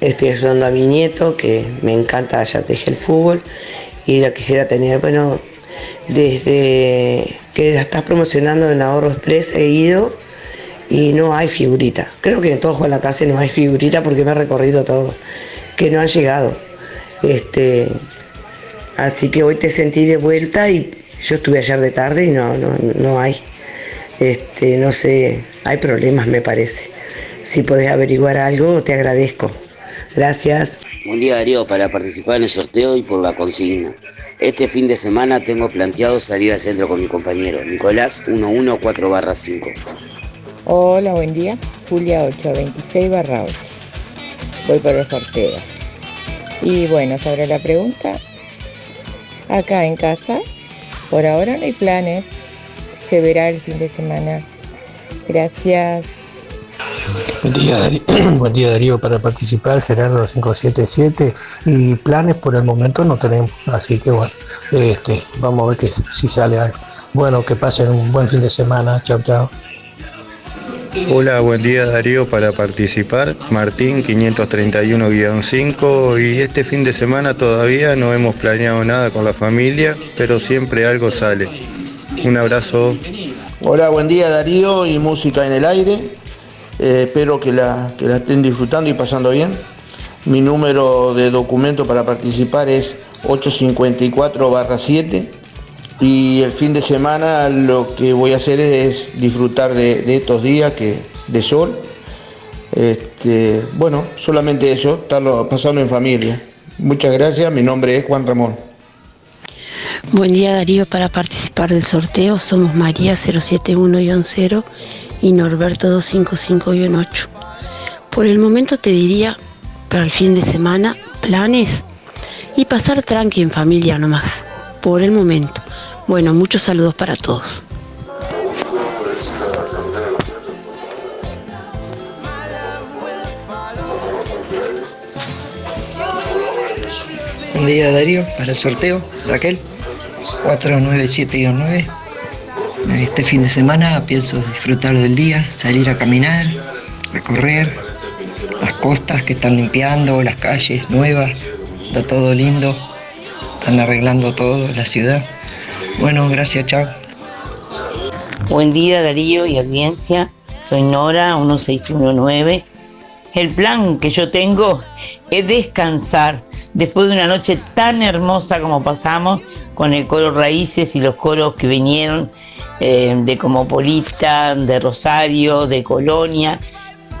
[SPEAKER 22] estoy ayudando a mi nieto que me encanta, ya te dije el fútbol y la quisiera tener, bueno, desde que la estás promocionando en Ahorro Express he ido y no hay figurita. Creo que en todo Juan la Casa no hay figurita porque me he recorrido todo, que no han llegado. Este, así que hoy te sentí de vuelta y yo estuve ayer de tarde y no, no, no hay. Este, no sé, hay problemas me parece. Si podés averiguar algo, te agradezco. Gracias.
[SPEAKER 42] Buen día Darío, para participar en el sorteo y por la consigna. Este fin de semana tengo planteado salir al centro con mi compañero, Nicolás 114 5.
[SPEAKER 43] Hola, buen día. Julia 826 barra 8. Voy por el sorteo. Y bueno, sobre la pregunta, acá en casa, por ahora no hay planes. Se verá el fin de semana. Gracias.
[SPEAKER 44] Buen día, Darío. Buen día, Darío. Para participar, Gerardo 577. Y planes por el momento no tenemos. Así que bueno, este, vamos a ver que, si sale algo. Bueno, que pasen un buen fin de semana. Chao, chao.
[SPEAKER 26] Hola, buen día Darío para participar. Martín 531-5 y este fin de semana todavía no hemos planeado nada con la familia, pero siempre algo sale. Un abrazo.
[SPEAKER 28] Hola, buen día Darío y música en el aire. Eh, espero que la, que la estén disfrutando y pasando bien. Mi número de documento para participar es 854-7
[SPEAKER 45] Y el fin de semana lo que voy a hacer es disfrutar de, estos días que, de sol. Este, bueno, solamente eso, estarlo pasando en familia. Muchas gracias, mi nombre es Juan Ramón.
[SPEAKER 46] Buen día Darío, para participar del sorteo somos María 071-0 y Norberto 255-8. Por el momento te diría, para el fin de semana, planes y pasar tranqui en familia nomás, por el momento. Bueno, muchos saludos para todos.
[SPEAKER 47] Buen día Darío, para el sorteo, Raquel, 49719. Este fin de semana pienso disfrutar del día, salir a caminar, recorrer las costas que están limpiando, las calles nuevas, está todo lindo, están arreglando todo la ciudad. Bueno, gracias, chao.
[SPEAKER 48] Buen día Darío y audiencia, soy Nora 1619. El plan que yo tengo es descansar después de una noche tan hermosa como pasamos con el coro Raíces y los coros que vinieron eh, de Comopolita, de Rosario, de Colonia.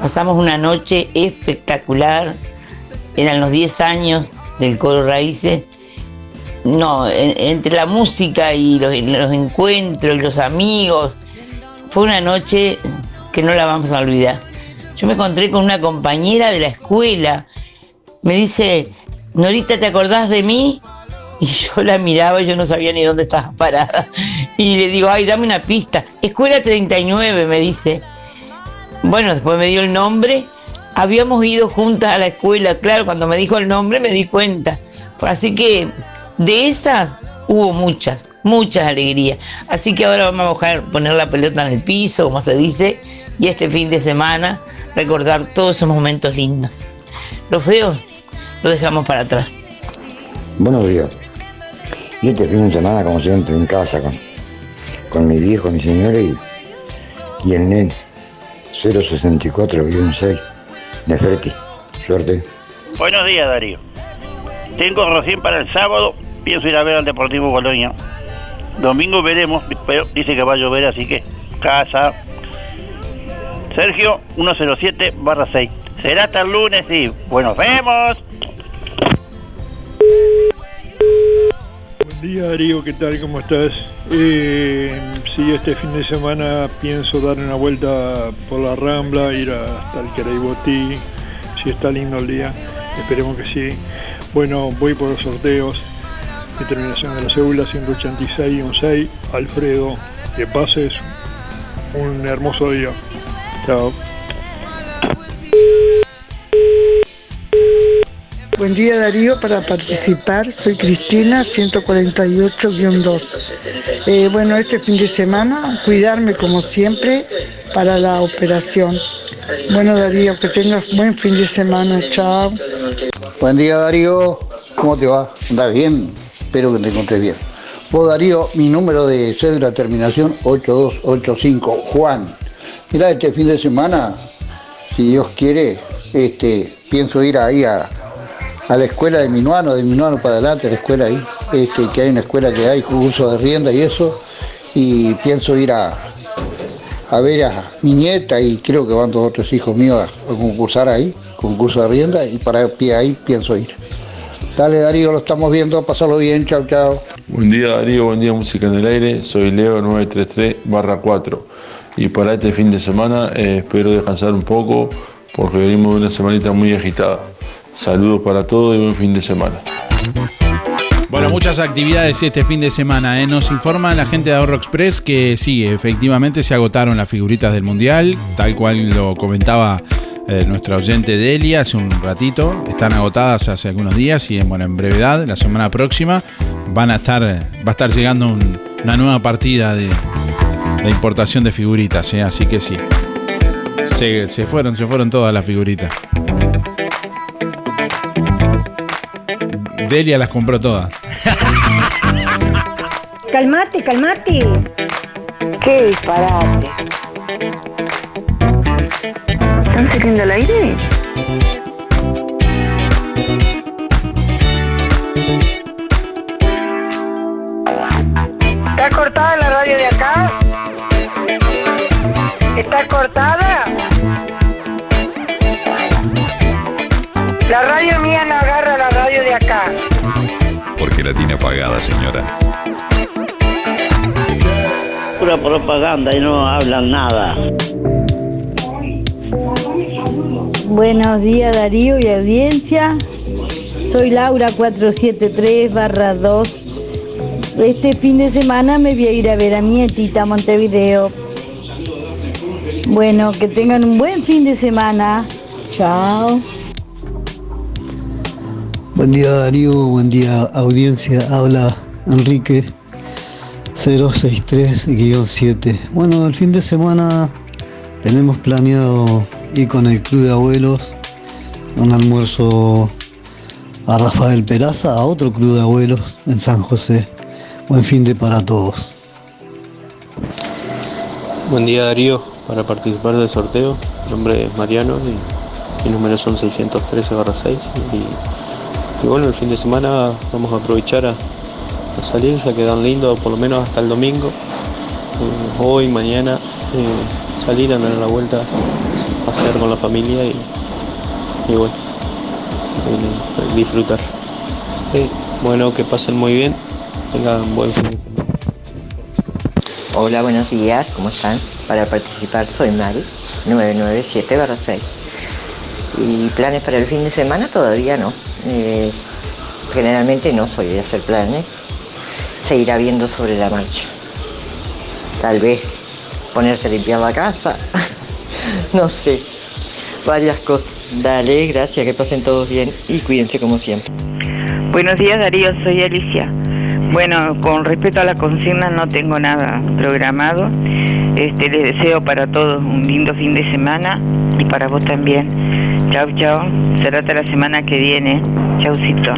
[SPEAKER 48] Pasamos una noche espectacular, eran los 10 años del coro Raíces. No, en- entre la música y los, los encuentros y los amigos, fue una noche que no la vamos a olvidar. Yo me encontré con una compañera de la escuela, me dice, Norita, ¿te acordás de mí? Y yo la miraba yo no sabía ni dónde estaba parada. Y le digo, ay, dame una pista. Escuela 39, me dice. Bueno, después me dio el nombre. Habíamos ido juntas a la escuela, claro, cuando me dijo el nombre me di cuenta. Así que de esas hubo muchas, muchas alegrías. Así que ahora vamos a poner la pelota en el piso, como se dice, y este fin de semana recordar todos esos momentos lindos. Los feos los dejamos para atrás.
[SPEAKER 49] Buenos días. Y este fin de semana, como siempre, en casa con, con mi viejo, mi señora y, el nene. 064-6. Neferti. Suerte.
[SPEAKER 50] Buenos días, Darío. Tengo recién para el sábado, pienso ir a ver al Deportivo Colonia. Domingo veremos, pero dice que va a llover, así que casa. Sergio 107 barra 6. Será hasta el lunes y bueno, vemos.
[SPEAKER 51] Día Darío, ¿qué tal? ¿Cómo estás? Eh, sí, este fin de semana pienso dar una vuelta por la Rambla, ir hasta el Quereibotí, si está lindo el día, esperemos que sí. Bueno, voy por los sorteos de terminación de la cédula 186-16, Alfredo, que pases un hermoso día. Chao.
[SPEAKER 52] Buen día Darío, para participar soy Cristina 148-2. Eh, bueno, este fin de semana cuidarme como siempre para la operación. Bueno Darío, que tengas buen fin de semana, chao.
[SPEAKER 42] Buen día Darío, ¿cómo te va? ¿Andás bien? Espero que te encontres bien. Vos Darío, mi número de cédula terminación 8285, Juan. Mirá, este fin de semana, si Dios quiere, este, pienso ir ahí a, a la escuela de Minuano, de Minuano para adelante, la escuela ahí, este, que hay una escuela que hay curso de rienda y eso, y pienso ir a, a ver a mi nieta y creo que van dos otros hijos míos a, concursar ahí, concurso de rienda, y para pie ahí pienso ir. Dale Darío, lo estamos viendo, pasarlo bien, chao, chao.
[SPEAKER 53] Buen día Darío, buen día Música en el Aire, soy Leo 933 4 y para este fin de semana eh, espero descansar un poco porque venimos de una semanita muy agitada. Saludos para todos y buen fin de semana.
[SPEAKER 4] Bueno, muchas actividades este fin de semana. ¿eh? Nos informa la gente de Ahorro Express que sí, efectivamente se agotaron las figuritas del Mundial, tal cual lo comentaba eh, nuestra oyente Delia hace un ratito. Están agotadas hace algunos días y bueno, en brevedad, la semana próxima, van a estar, va a estar llegando un- una nueva partida de, de importación de figuritas, ¿eh? así que sí. Se, se fueron, se fueron todas las figuritas. Delia las compró todas.
[SPEAKER 54] calmate, calmate.
[SPEAKER 41] Qué disparate. ¿Están saliendo al aire?
[SPEAKER 55] ¿Está cortada la radio de acá?
[SPEAKER 56] ¿Está
[SPEAKER 16] cortada? Propaganda y no hablan nada.
[SPEAKER 55] Buenos días Darío y audiencia. Soy Laura 473 barra 2. Este fin de semana me voy a ir a ver a mi nietita a Montevideo. Bueno, que tengan un buen fin de semana. Chao.
[SPEAKER 44] Buen día Darío, buen día audiencia. Habla Enrique 063-7. Bueno, el fin de semana tenemos planeado ir con el club de abuelos un almuerzo a Rafael Peraza, a otro club de abuelos en San José. Buen fin de para todos.
[SPEAKER 57] Buen día Darío, para participar del sorteo, mi nombre es Mariano y mi número son 613 6 y, y bueno, el fin de semana vamos a aprovechar a, salir, ya quedan lindos por lo menos hasta el domingo, Eh, hoy, mañana, eh, salir a dar la vuelta, pasear con la familia y, bueno, eh, disfrutar. Bueno, que pasen muy bien, tengan buen fin de semana.
[SPEAKER 58] Hola, buenos días, ¿cómo están? Para participar soy Mari, 997-6. ¿Y planes para el fin de semana? Todavía no. Generalmente no soy de hacer planes. Se irá viendo sobre la marcha. Tal vez ponerse a limpiar la casa. no sé. Varias cosas. Dale, gracias, que pasen todos bien y cuídense como siempre.
[SPEAKER 59] Buenos días Darío, soy Alicia. Bueno, con respecto a la consigna no tengo nada programado. Este, les deseo para todos un lindo fin de semana y para vos también. Chau, chau. Será hasta la semana que viene. Chaucito.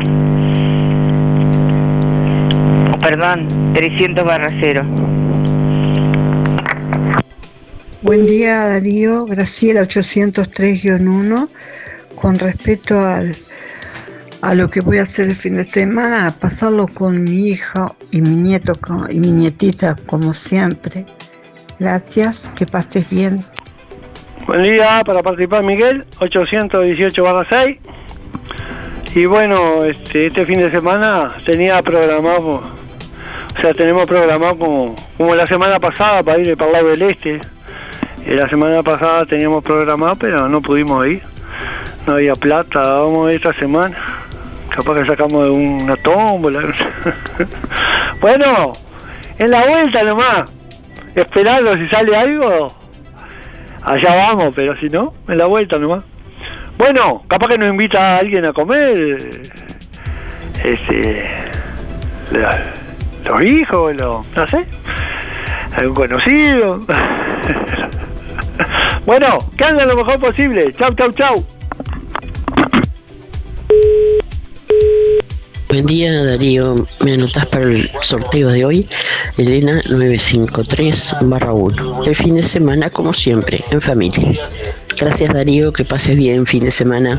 [SPEAKER 59] Perdón, 300 barra 0.
[SPEAKER 52] Buen día Darío, Graciela 803-1. Con respecto al, a lo que voy a hacer el fin de semana, pasarlo con mi hija y mi nieto y mi nietita como siempre. Gracias, que pases bien.
[SPEAKER 51] Buen día para participar Miguel, 818 6. Y bueno, este, este fin de semana tenía programado, o sea, tenemos programado como, como la semana pasada para ir para el lado del este. Y la semana pasada teníamos programado, pero no pudimos ir. No había plata, vamos esta semana. Capaz que sacamos de una tómbola. bueno, en la vuelta nomás. Esperando si sale algo, allá vamos, pero si no, en la vuelta nomás. Bueno, capaz que nos invita a alguien a comer. Este. Los hijos, los, no sé. Algún conocido. bueno, que anda lo mejor posible. Chau, chau, chau.
[SPEAKER 60] Buen día Darío, me anotas para el sorteo de hoy, Elena 953 1. El fin de semana como siempre, en familia. Gracias Darío, que pases bien fin de semana.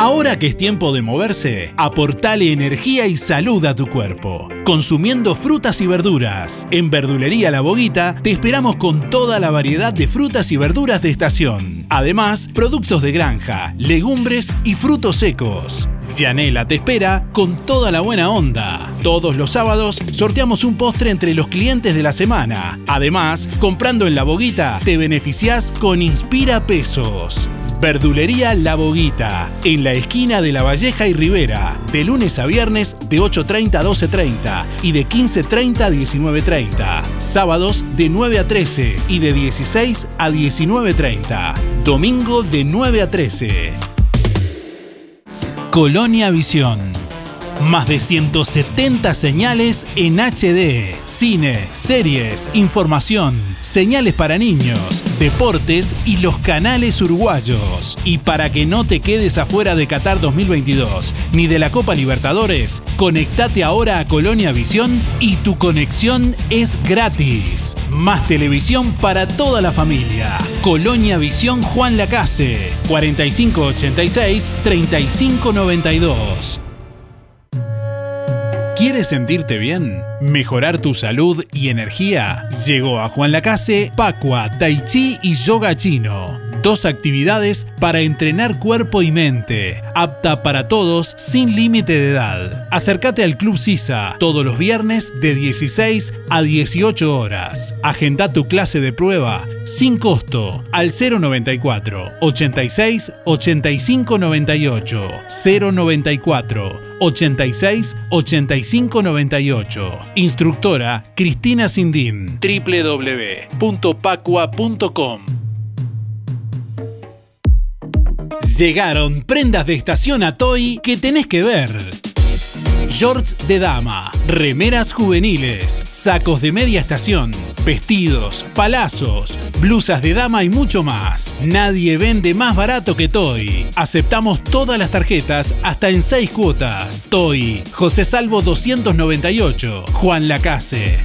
[SPEAKER 13] Ahora que es tiempo de moverse, aportale energía y salud a tu cuerpo. Consumiendo frutas y verduras. En Verdulería La Boguita te esperamos con toda la variedad de frutas y verduras de estación. Además, productos de granja, legumbres y frutos secos. Cianela te espera con toda la buena onda. Todos los sábados sorteamos un postre entre los clientes de la semana. Además, comprando en La Boguita te beneficiás con Inspira Pesos. Verdulería La Boguita, en la esquina de La Valleja y Rivera, de lunes a viernes de 8.30 a 12.30 y de 15.30 a 19.30. Sábados de 9 a 13 y de 16 a 19.30. Domingo de 9 a 13. Colonia Visión. Más de 170 señales en HD, cine, series, información, señales para niños, deportes y los canales uruguayos. Y para que no te quedes afuera de Qatar 2022 ni de la Copa Libertadores, conectate ahora a Colonia Visión y tu conexión es gratis. Más televisión para toda la familia. Colonia Visión Juan Lacase, 4586-3592. ¿Quieres sentirte bien? ¿Mejorar tu salud y energía? Llegó a Juan Lacase, Pacua, Tai Chi y Yoga Chino. Dos actividades para entrenar cuerpo y mente, apta para todos sin límite de edad. Acércate al Club Sisa todos los viernes de 16 a 18 horas. Agenda tu clase de prueba sin costo al 094 86 85 98 094 86 85 98. Instructora Cristina Sindín. www.pacua.com. Llegaron prendas de estación a Toy que tenés que ver. Shorts de dama, remeras juveniles, sacos de media estación, vestidos, palazos, blusas de dama y mucho más. Nadie vende más barato que Toy. Aceptamos todas las tarjetas hasta en 6 cuotas. Toy, José Salvo 298, Juan Lacase.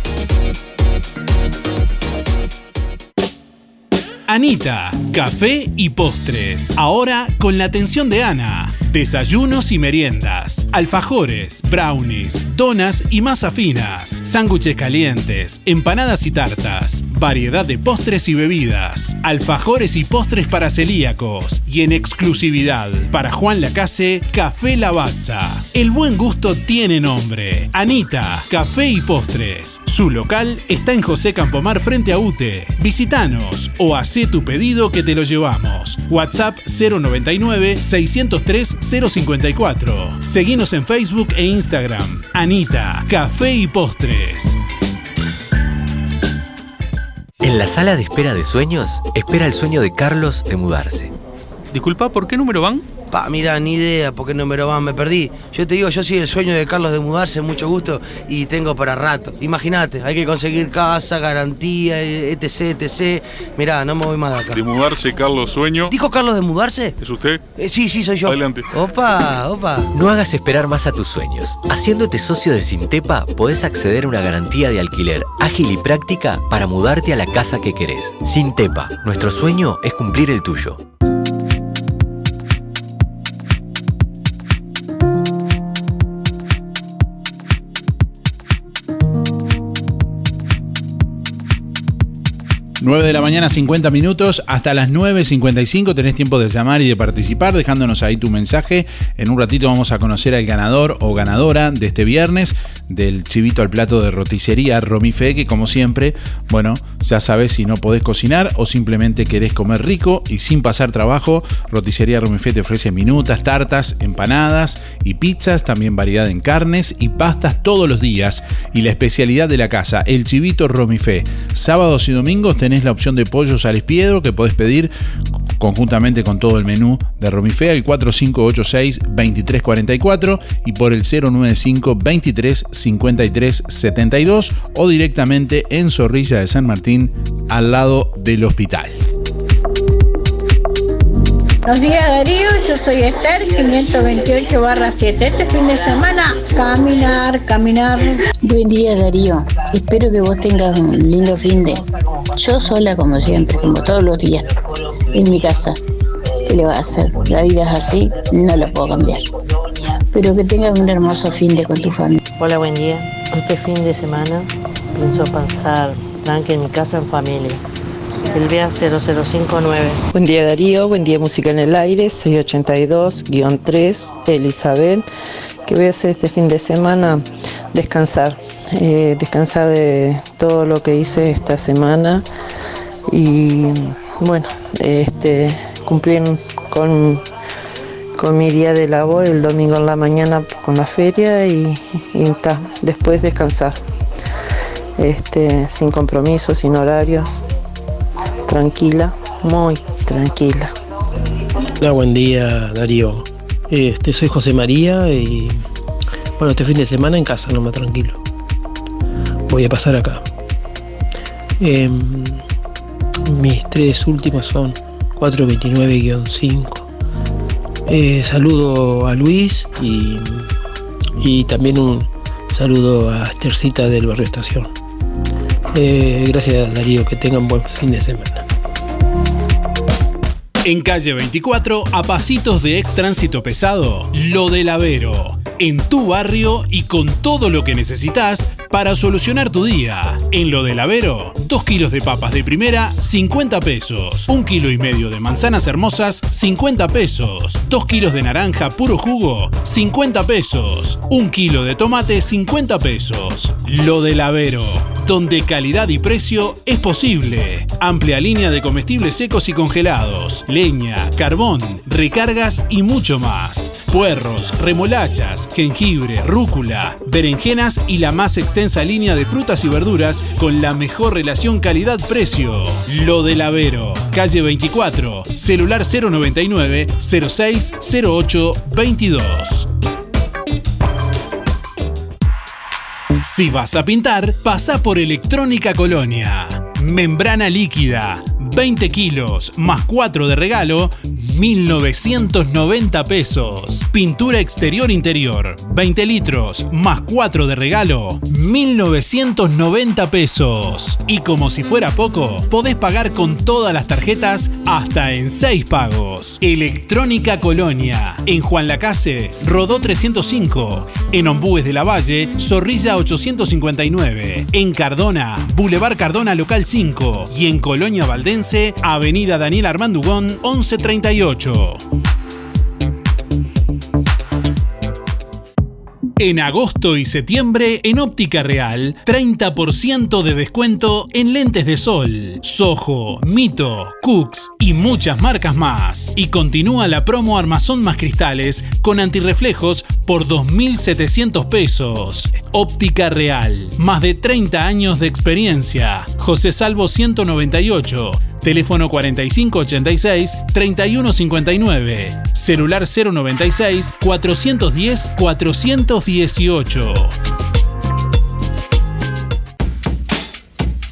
[SPEAKER 13] Anita, café y postres. Ahora con la atención de Ana. Desayunos y meriendas, alfajores, brownies, donas y masa finas, sándwiches calientes, empanadas y tartas, variedad de postres y bebidas, alfajores y postres para celíacos y en exclusividad para Juan Lacase, Café Lavazza. El buen gusto tiene nombre. Anita, Café y Postres. Su local está en José Campomar frente a UTE. Visítanos o hacé tu pedido que te lo llevamos. WhatsApp 099 603 054. Seguinos en Facebook e Instagram. Anita, Café y Postres.
[SPEAKER 61] En la sala de espera de sueños, espera el sueño de Carlos de mudarse.
[SPEAKER 62] Disculpa, ¿por qué número van?
[SPEAKER 26] Pa, mira, ni idea por qué número van, me perdí. Yo te digo, yo soy el sueño de Carlos de mudarse, mucho gusto, y tengo para rato. Imagínate, hay que conseguir casa, garantía, etc, etc. Mirá, no me voy más de acá.
[SPEAKER 63] De mudarse, Carlos Sueño.
[SPEAKER 26] ¿Dijo Carlos de mudarse?
[SPEAKER 63] ¿Es usted?
[SPEAKER 26] Eh, sí, sí, soy yo.
[SPEAKER 63] Adelante.
[SPEAKER 26] Opa, opa.
[SPEAKER 61] No hagas esperar más a tus sueños. Haciéndote socio de Sintepa, podés acceder a una garantía de alquiler ágil y práctica para mudarte a la casa que querés. Sintepa, nuestro sueño es cumplir el tuyo.
[SPEAKER 4] 9 de la mañana, 50 minutos. Hasta las 9.55 tenés tiempo de llamar y de participar, dejándonos ahí tu mensaje. En un ratito vamos a conocer al ganador o ganadora de este viernes del chivito al plato de roticería Romife, que como siempre, bueno, ya sabes si no podés cocinar o simplemente querés comer rico y sin pasar trabajo, roticería Romife te ofrece minutas, tartas, empanadas y pizzas, también variedad en carnes y pastas todos los días. Y la especialidad de la casa, el chivito Romife. Sábados y domingos tenés la opción de pollos al espiedo que podés pedir conjuntamente con todo el menú de Romifea, el 4586-2344 y por el 095-235372 o directamente en Zorrilla de San Martín al lado del hospital.
[SPEAKER 64] Buenos días Darío, yo soy Esther, 528 barra 7. Este fin de semana, caminar, caminar.
[SPEAKER 21] Buen día Darío, espero que vos tengas un lindo fin de. Yo sola como siempre, como todos los días, en mi casa. ¿Qué le va a hacer? La vida es así, no la puedo cambiar. Pero que tengas un hermoso fin de con tu familia.
[SPEAKER 65] Hola, buen día. Este fin de semana pienso pasar tranqui en mi casa en familia. Silvia 0059.
[SPEAKER 66] Buen día Darío, buen día Música en el Aire, 682-3, Elizabeth. ¿Qué voy a hacer este fin de semana? Descansar, eh, descansar de todo lo que hice esta semana y bueno, este, cumplir con, con mi día de labor el domingo en la mañana con la feria y, y ta, después descansar. Este, sin compromisos, sin horarios, tranquila, muy, tranquila.
[SPEAKER 67] Hola, buen día Darío. Este, soy José María y bueno, este fin de semana en casa, no más tranquilo. Voy a pasar acá. Em, mis tres últimos son 429-5. Eh, saludo a Luis y, y también un saludo a Estercita del Barrio Estación. Eh, gracias Darío, que tengan buen fin de semana.
[SPEAKER 13] En calle 24, a pasitos de ex tránsito pesado, Lo del Avero. En tu barrio y con todo lo que necesitas para solucionar tu día. En Lo del Avero, 2 kilos de papas de primera, 50 pesos. 1 kilo y medio de manzanas hermosas, 50 pesos. 2 kilos de naranja puro jugo, 50 pesos. 1 kilo de tomate, 50 pesos. Lo del Avero donde calidad y precio es posible. Amplia línea de comestibles secos y congelados, leña, carbón, recargas y mucho más. Puerros, remolachas, jengibre, rúcula, berenjenas y la más extensa línea de frutas y verduras con la mejor relación calidad-precio. Lo del Avero, calle 24, celular 099 0608 22. Si vas a pintar, pasa por Electrónica Colonia. Membrana líquida, 20 kilos más 4 de regalo, 1990 pesos. Pintura exterior interior, 20 litros más 4 de regalo, 1990 pesos. Y como si fuera poco, podés pagar con todas las tarjetas hasta en 6 pagos. Electrónica Colonia, en Juan Lacase, Rodó 305, en Ombúes de la Valle, Zorrilla 859, en Cardona, Boulevard Cardona Local 5 y en Colonia Valdense, Avenida Daniel Armandugón 1138. En agosto y septiembre, en Óptica Real, 30% de descuento en lentes de sol, Soho, Mito, Cooks y muchas marcas más. Y continúa la promo Armazón más cristales con antirreflejos por 2.700 pesos. Óptica Real, más de 30 años de experiencia. José Salvo 198. Teléfono 4586-3159. Celular 096-410-418.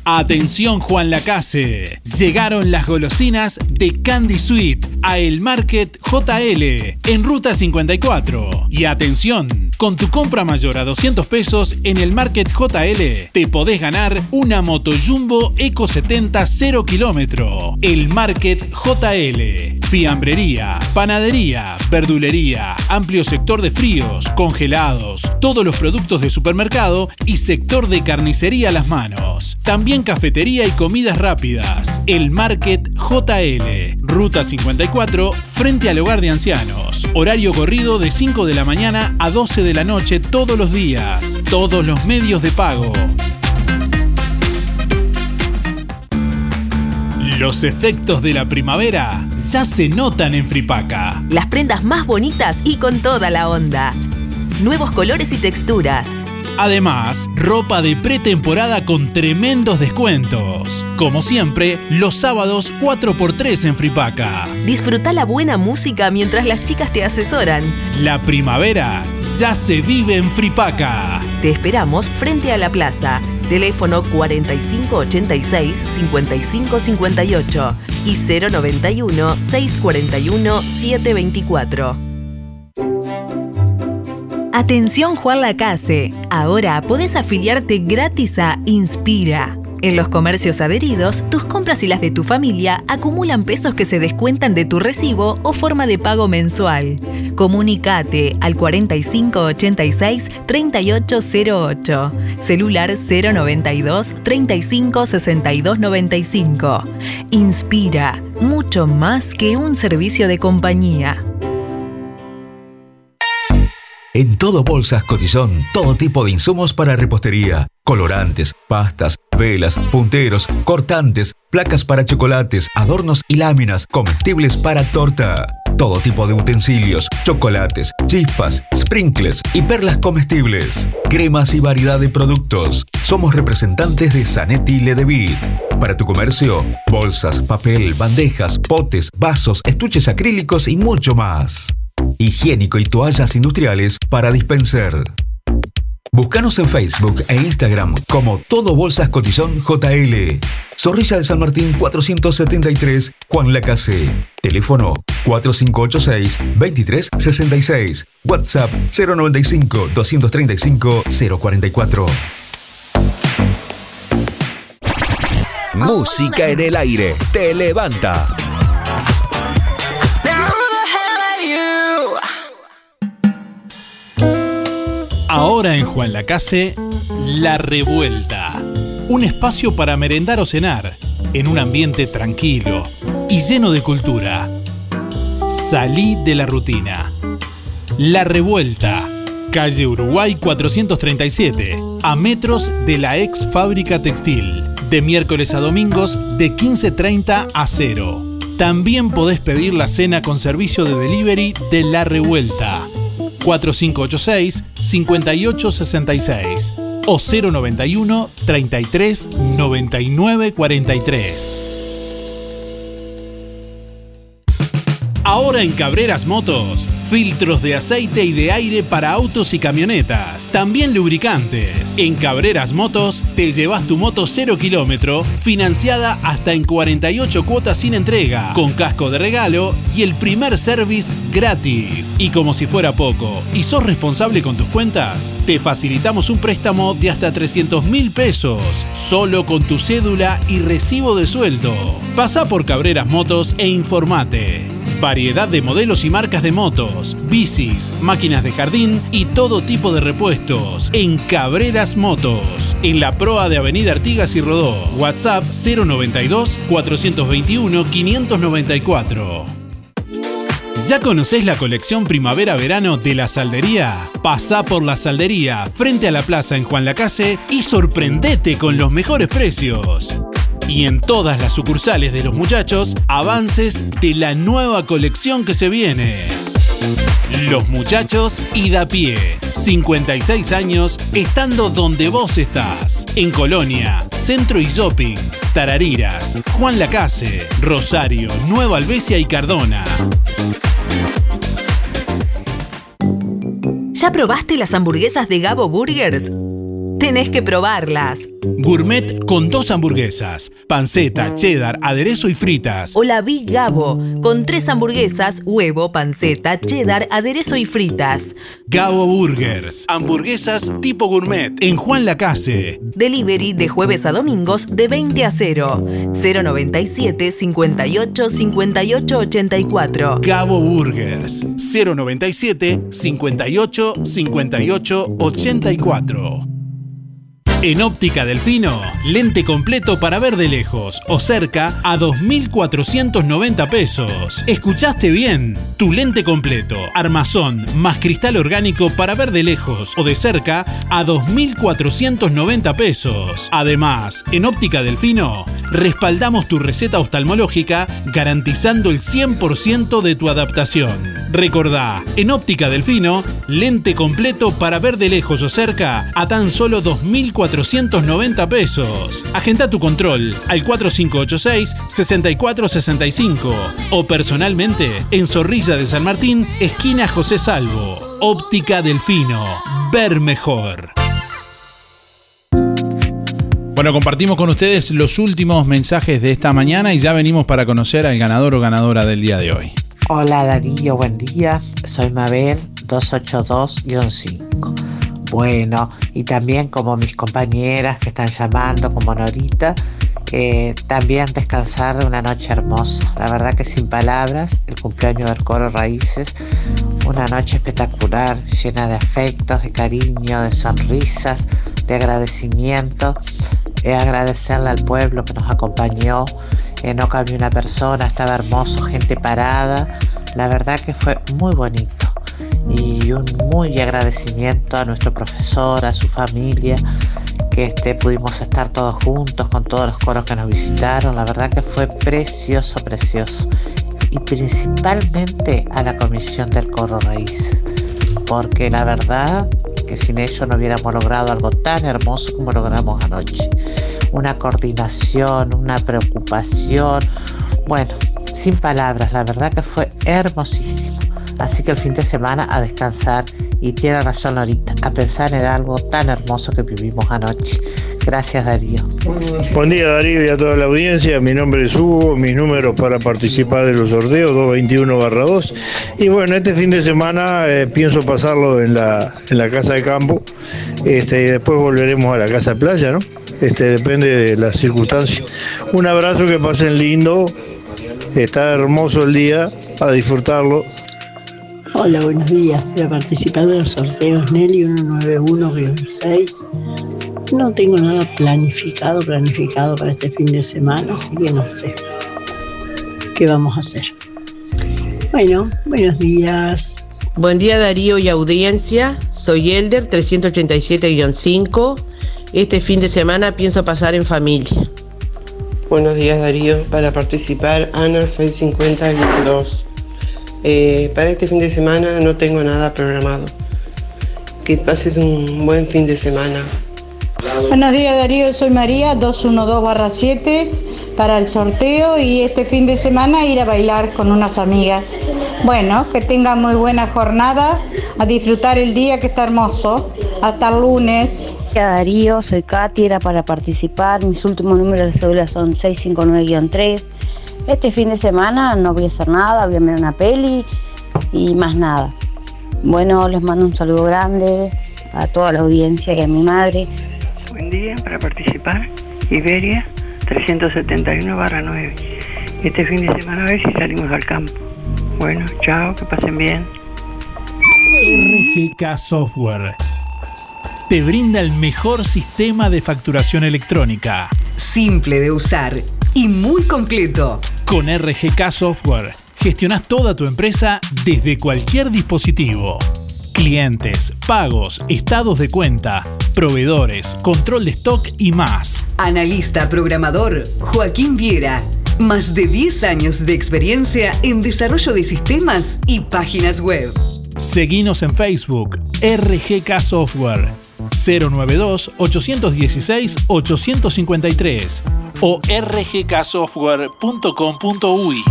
[SPEAKER 13] Atención Juan Lacase, llegaron las golosinas de Candy Sweet a El Market JL en Ruta 54. Y atención, con tu compra mayor a 200 pesos en el Market JL te podés ganar una Moto Jumbo Eco 70 0 kilómetro. El Market JL, fiambrería, panadería, verdulería, amplio sector de fríos, congelados, todos los productos de supermercado y sector de carnicería a las manos. También cafetería y comidas rápidas. El Market JL, Ruta 54, frente al hogar de ancianos. Horario corrido de 5 de la mañana a 12 de la noche todos los días. Todos los medios de pago. Los efectos de la primavera ya se notan en Fripaca.
[SPEAKER 68] Las prendas más bonitas y con toda la onda. Nuevos colores y texturas.
[SPEAKER 13] Además, ropa de pretemporada con tremendos descuentos. Como siempre, los sábados 4x3 en Fripaca.
[SPEAKER 68] Disfruta la buena música mientras las chicas te asesoran.
[SPEAKER 13] La primavera ya se vive en Fripaca.
[SPEAKER 68] Te esperamos frente a la plaza. Teléfono 4586-5558 y 091-641-724.
[SPEAKER 14] Atención Juan Lacase, ahora podés afiliarte gratis a Inspira. En los comercios adheridos, tus compras y las de tu familia acumulan pesos que se descuentan de tu recibo o forma de pago mensual. Comunicate al 4586-3808, celular 092 356295. Inspira, mucho más que un servicio de compañía.
[SPEAKER 16] En todo Bolsas Cotizón, todo tipo de insumos para repostería, colorantes, pastas, velas, punteros, cortantes, placas para chocolates, adornos y láminas, comestibles para torta.
[SPEAKER 69] Todo tipo de utensilios, chocolates, chispas, sprinkles y perlas comestibles. Cremas y variedad de productos. Somos representantes de Zanetti Ledevit. Para tu comercio, bolsas, papel, bandejas, potes, vasos, estuches acrílicos y mucho más. Higiénico y toallas industriales para dispensar. Búscanos en Facebook e Instagram como Todo Bolsas Cotillón JL. Zorrilla de San Martín 473, Juan Lacase. Teléfono 4586-2366. WhatsApp 095-235-044.
[SPEAKER 16] Música en el aire. Te levanta.
[SPEAKER 13] Ahora en Juan Lacase, La Revuelta. Un espacio para merendar o cenar, en un ambiente tranquilo y lleno de cultura. Salí de la rutina. La Revuelta. Calle Uruguay 437, a metros de la ex fábrica textil. De miércoles a domingos de 15.30 a 0. También podés pedir la cena con servicio de delivery de La Revuelta 4586-5866 o 091 33 99 43. Ahora en Cabreras Motos, filtros de aceite y de aire para autos y camionetas. También lubricantes. En Cabreras Motos te llevas tu moto 0 kilómetro, financiada hasta en 48 cuotas sin entrega, con casco de regalo y el primer service gratis. Y como si fuera poco, y sos responsable con tus cuentas, te facilitamos un préstamo de hasta 300 mil pesos, solo con tu cédula y recibo de sueldo. Pasa por Cabreras Motos e informate. Variedad de modelos y marcas de motos, bicis, máquinas de jardín y todo tipo de repuestos en Cabreras Motos, en la proa de Avenida Artigas y Rodó. WhatsApp 092 421 594. ¿Ya conocés la colección primavera-verano de la Saldería? Pasá por la Saldería frente a la plaza en Juan Lacase y sorprendete con los mejores precios. Y en todas las sucursales de los muchachos, avances de la nueva colección que se viene. Los muchachos y da pie. 56 años estando donde vos estás. En Colonia, Centro y Shopping, Tarariras, Juan Lacase, Rosario, Nueva Albesia y Cardona.
[SPEAKER 14] ¿Ya probaste las hamburguesas de Gabo Burgers? Tenés que probarlas.
[SPEAKER 13] Gourmet con dos hamburguesas, panceta, cheddar, aderezo y fritas.
[SPEAKER 14] O la Big Gabo, con tres hamburguesas, huevo, panceta, cheddar, aderezo y fritas.
[SPEAKER 13] Gabo Burgers, hamburguesas tipo gourmet en Juan Lacase.
[SPEAKER 14] Delivery de jueves a domingos de 20 a 0. 097 58 58 84.
[SPEAKER 13] Gabo Burgers, 097 58 58 84. En Óptica Delfino, lente completo para ver de lejos o cerca a 2.490 pesos. ¿Escuchaste bien? Tu lente completo, armazón más cristal orgánico para ver de lejos o de cerca a 2.490 pesos. Además, en Óptica Delfino, respaldamos tu receta oftalmológica garantizando el 100% de tu adaptación. Recordá, en Óptica Delfino, lente completo para ver de lejos o cerca a tan solo 2.490 pesos. Agenda tu control al 4586-6465 o personalmente en Zorrilla de San Martín, esquina José Salvo. Óptica Delfino. Ver mejor.
[SPEAKER 4] Bueno, compartimos con ustedes los últimos mensajes de esta mañana y ya venimos para conocer al ganador o ganadora del día de hoy.
[SPEAKER 70] Hola Darío, buen día. Soy Mabel 282-5. Bueno, y también como mis compañeras que están llamando, como Norita, eh, también descansar de una noche hermosa. La verdad que sin palabras, el cumpleaños del coro Raíces, una noche espectacular, llena de afectos, de cariño, de sonrisas, de agradecimiento. Eh, agradecerle al pueblo que nos acompañó. Eh, no cambió una persona, estaba hermoso, gente parada. La verdad que fue muy bonito y un muy agradecimiento a nuestro profesor, a su familia, que este, pudimos estar todos juntos con todos los coros que nos visitaron. La verdad que fue precioso, precioso. y principalmente a la Comisión del Coro Raíces, porque la verdad que sin ellos no hubiéramos logrado algo tan hermoso como logramos anoche. Una coordinación, una preocupación, bueno, sin palabras, la verdad que fue hermosísimo. Así que el fin de semana a descansar y tiene razón ahorita, a pensar en algo tan hermoso que vivimos anoche. Gracias Darío.
[SPEAKER 71] Buen día Darío y a toda la audiencia, mi nombre es Hugo, mis números para participar de los sorteos 221-2 y bueno, este fin de semana eh, pienso pasarlo en la, en la casa de campo este, y después volveremos a la casa de playa, ¿no? Este, depende de las circunstancias. Un abrazo, que pasen lindo, está hermoso el día, a disfrutarlo.
[SPEAKER 26] Hola, buenos días. Para participar de los sorteos Nelly 191-6. No tengo nada planificado, planificado para este fin de semana, así que no sé qué vamos a hacer. Bueno, buenos días.
[SPEAKER 72] Buen día Darío y audiencia. Soy Elder 387-5. Este fin de semana pienso pasar en familia.
[SPEAKER 73] Buenos días Darío. Para participar Ana 650-2. Eh, para este fin de semana no tengo nada programado. Que pases un buen fin de semana.
[SPEAKER 66] Buenos días Darío, soy María 212-7 para el sorteo y este fin de semana ir a bailar con unas amigas. Bueno, que tengan muy buena jornada, a disfrutar el día que está hermoso. Hasta el lunes.
[SPEAKER 74] Hola Darío, soy Katy, era para participar. Mis últimos números de cédula son 659-3. Este fin de semana no voy a hacer nada, voy a ver una peli y más nada. Bueno, les mando un saludo grande a toda la audiencia y a mi madre.
[SPEAKER 75] Buen día para participar. Iberia 371-9. Este fin de semana a ver si salimos al campo. Bueno, chao, que pasen bien.
[SPEAKER 13] RGK Software te brinda el mejor sistema de facturación electrónica.
[SPEAKER 17] Simple de usar y muy completo.
[SPEAKER 13] Con RGK Software gestionas toda tu empresa desde cualquier dispositivo. Clientes, pagos, estados de cuenta, proveedores, control de stock y más.
[SPEAKER 17] Analista programador Joaquín Viera. Más de 10 años de experiencia en desarrollo de sistemas y páginas web.
[SPEAKER 13] Seguinos en Facebook, RGK Software, 092-816-853 o rgksoftware.com.uy.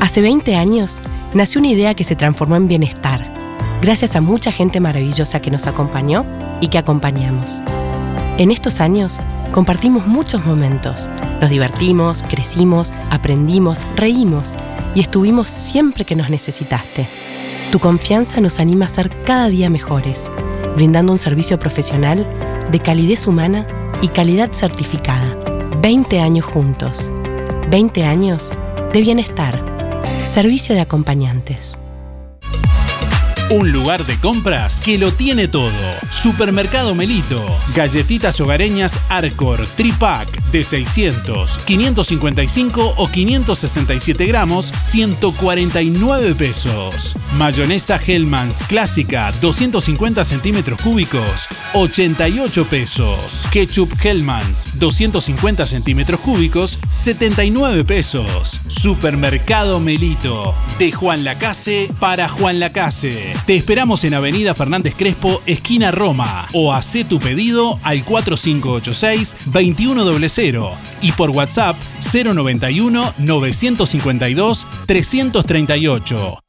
[SPEAKER 21] Hace 20 años nació una idea que se transformó en bienestar, gracias a mucha gente maravillosa que nos acompañó y que acompañamos. En estos años compartimos muchos momentos, nos divertimos, crecimos, aprendimos, reímos y estuvimos siempre que nos necesitaste. Tu confianza nos anima a ser cada día mejores, brindando un servicio profesional de calidez humana y calidad certificada. 20 años juntos. 20 años de bienestar. Servicio de acompañantes.
[SPEAKER 13] Un lugar de compras que lo tiene todo. Supermercado Melito. Galletitas hogareñas Arcor Tripack de 600, 555 o 567 gramos, 149 pesos. Mayonesa Hellmann's clásica 250 centímetros cúbicos, 88 pesos. Ketchup Hellmann's 250 centímetros cúbicos, 79 pesos. Supermercado Melito. De Juan Lacase para Juan Lacase. Te esperamos en Avenida Fernández Crespo, esquina Roma, o haz tu pedido al 4586-2100 y por WhatsApp 091 952 338.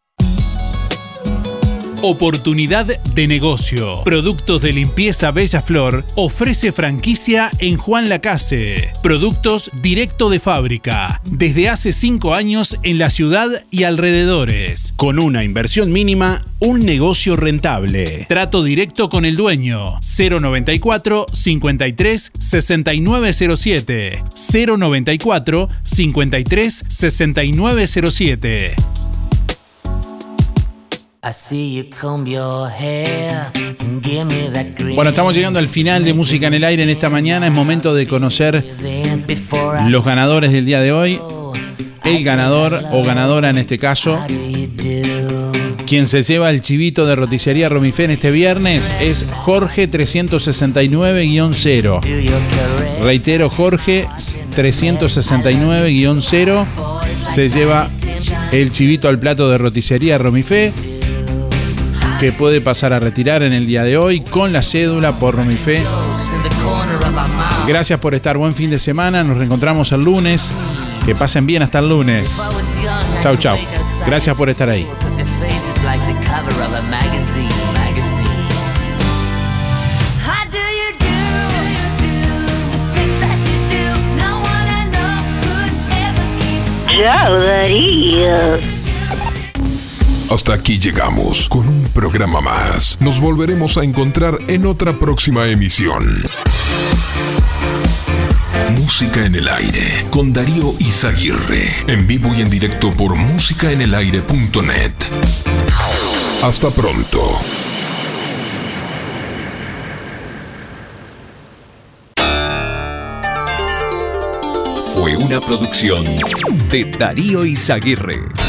[SPEAKER 13] Oportunidad de negocio. Productos de limpieza Bella Flor ofrece franquicia en Juan Lacase. Productos directo de fábrica. Desde hace 5 años en la ciudad y alrededores. Con una inversión mínima, un negocio rentable. Trato directo con el dueño. 094 53 6907. 094 53 6907.
[SPEAKER 4] Bueno, estamos llegando al final de Música en el Aire en esta mañana. Es momento de conocer los ganadores del día de hoy. El ganador o ganadora en este caso. Quien se lleva el chivito de roticería Romifén este viernes es Jorge 369-0. Reitero, Jorge 369-0 se lleva el chivito al plato de roticería Romifé que puede pasar a retirar en el día de hoy con la cédula por Romifé. Gracias por estar, buen fin de semana, nos reencontramos el lunes. Que pasen bien hasta el lunes. Chau, chau. Gracias por estar ahí.
[SPEAKER 8] Darío.
[SPEAKER 2] Hasta aquí llegamos con un programa más. Nos volveremos a encontrar en otra próxima emisión. Música en el aire con Darío Izaguirre. En vivo y en directo por musicaenelaire.net. Hasta pronto.
[SPEAKER 16] Fue una producción de Darío Izaguirre.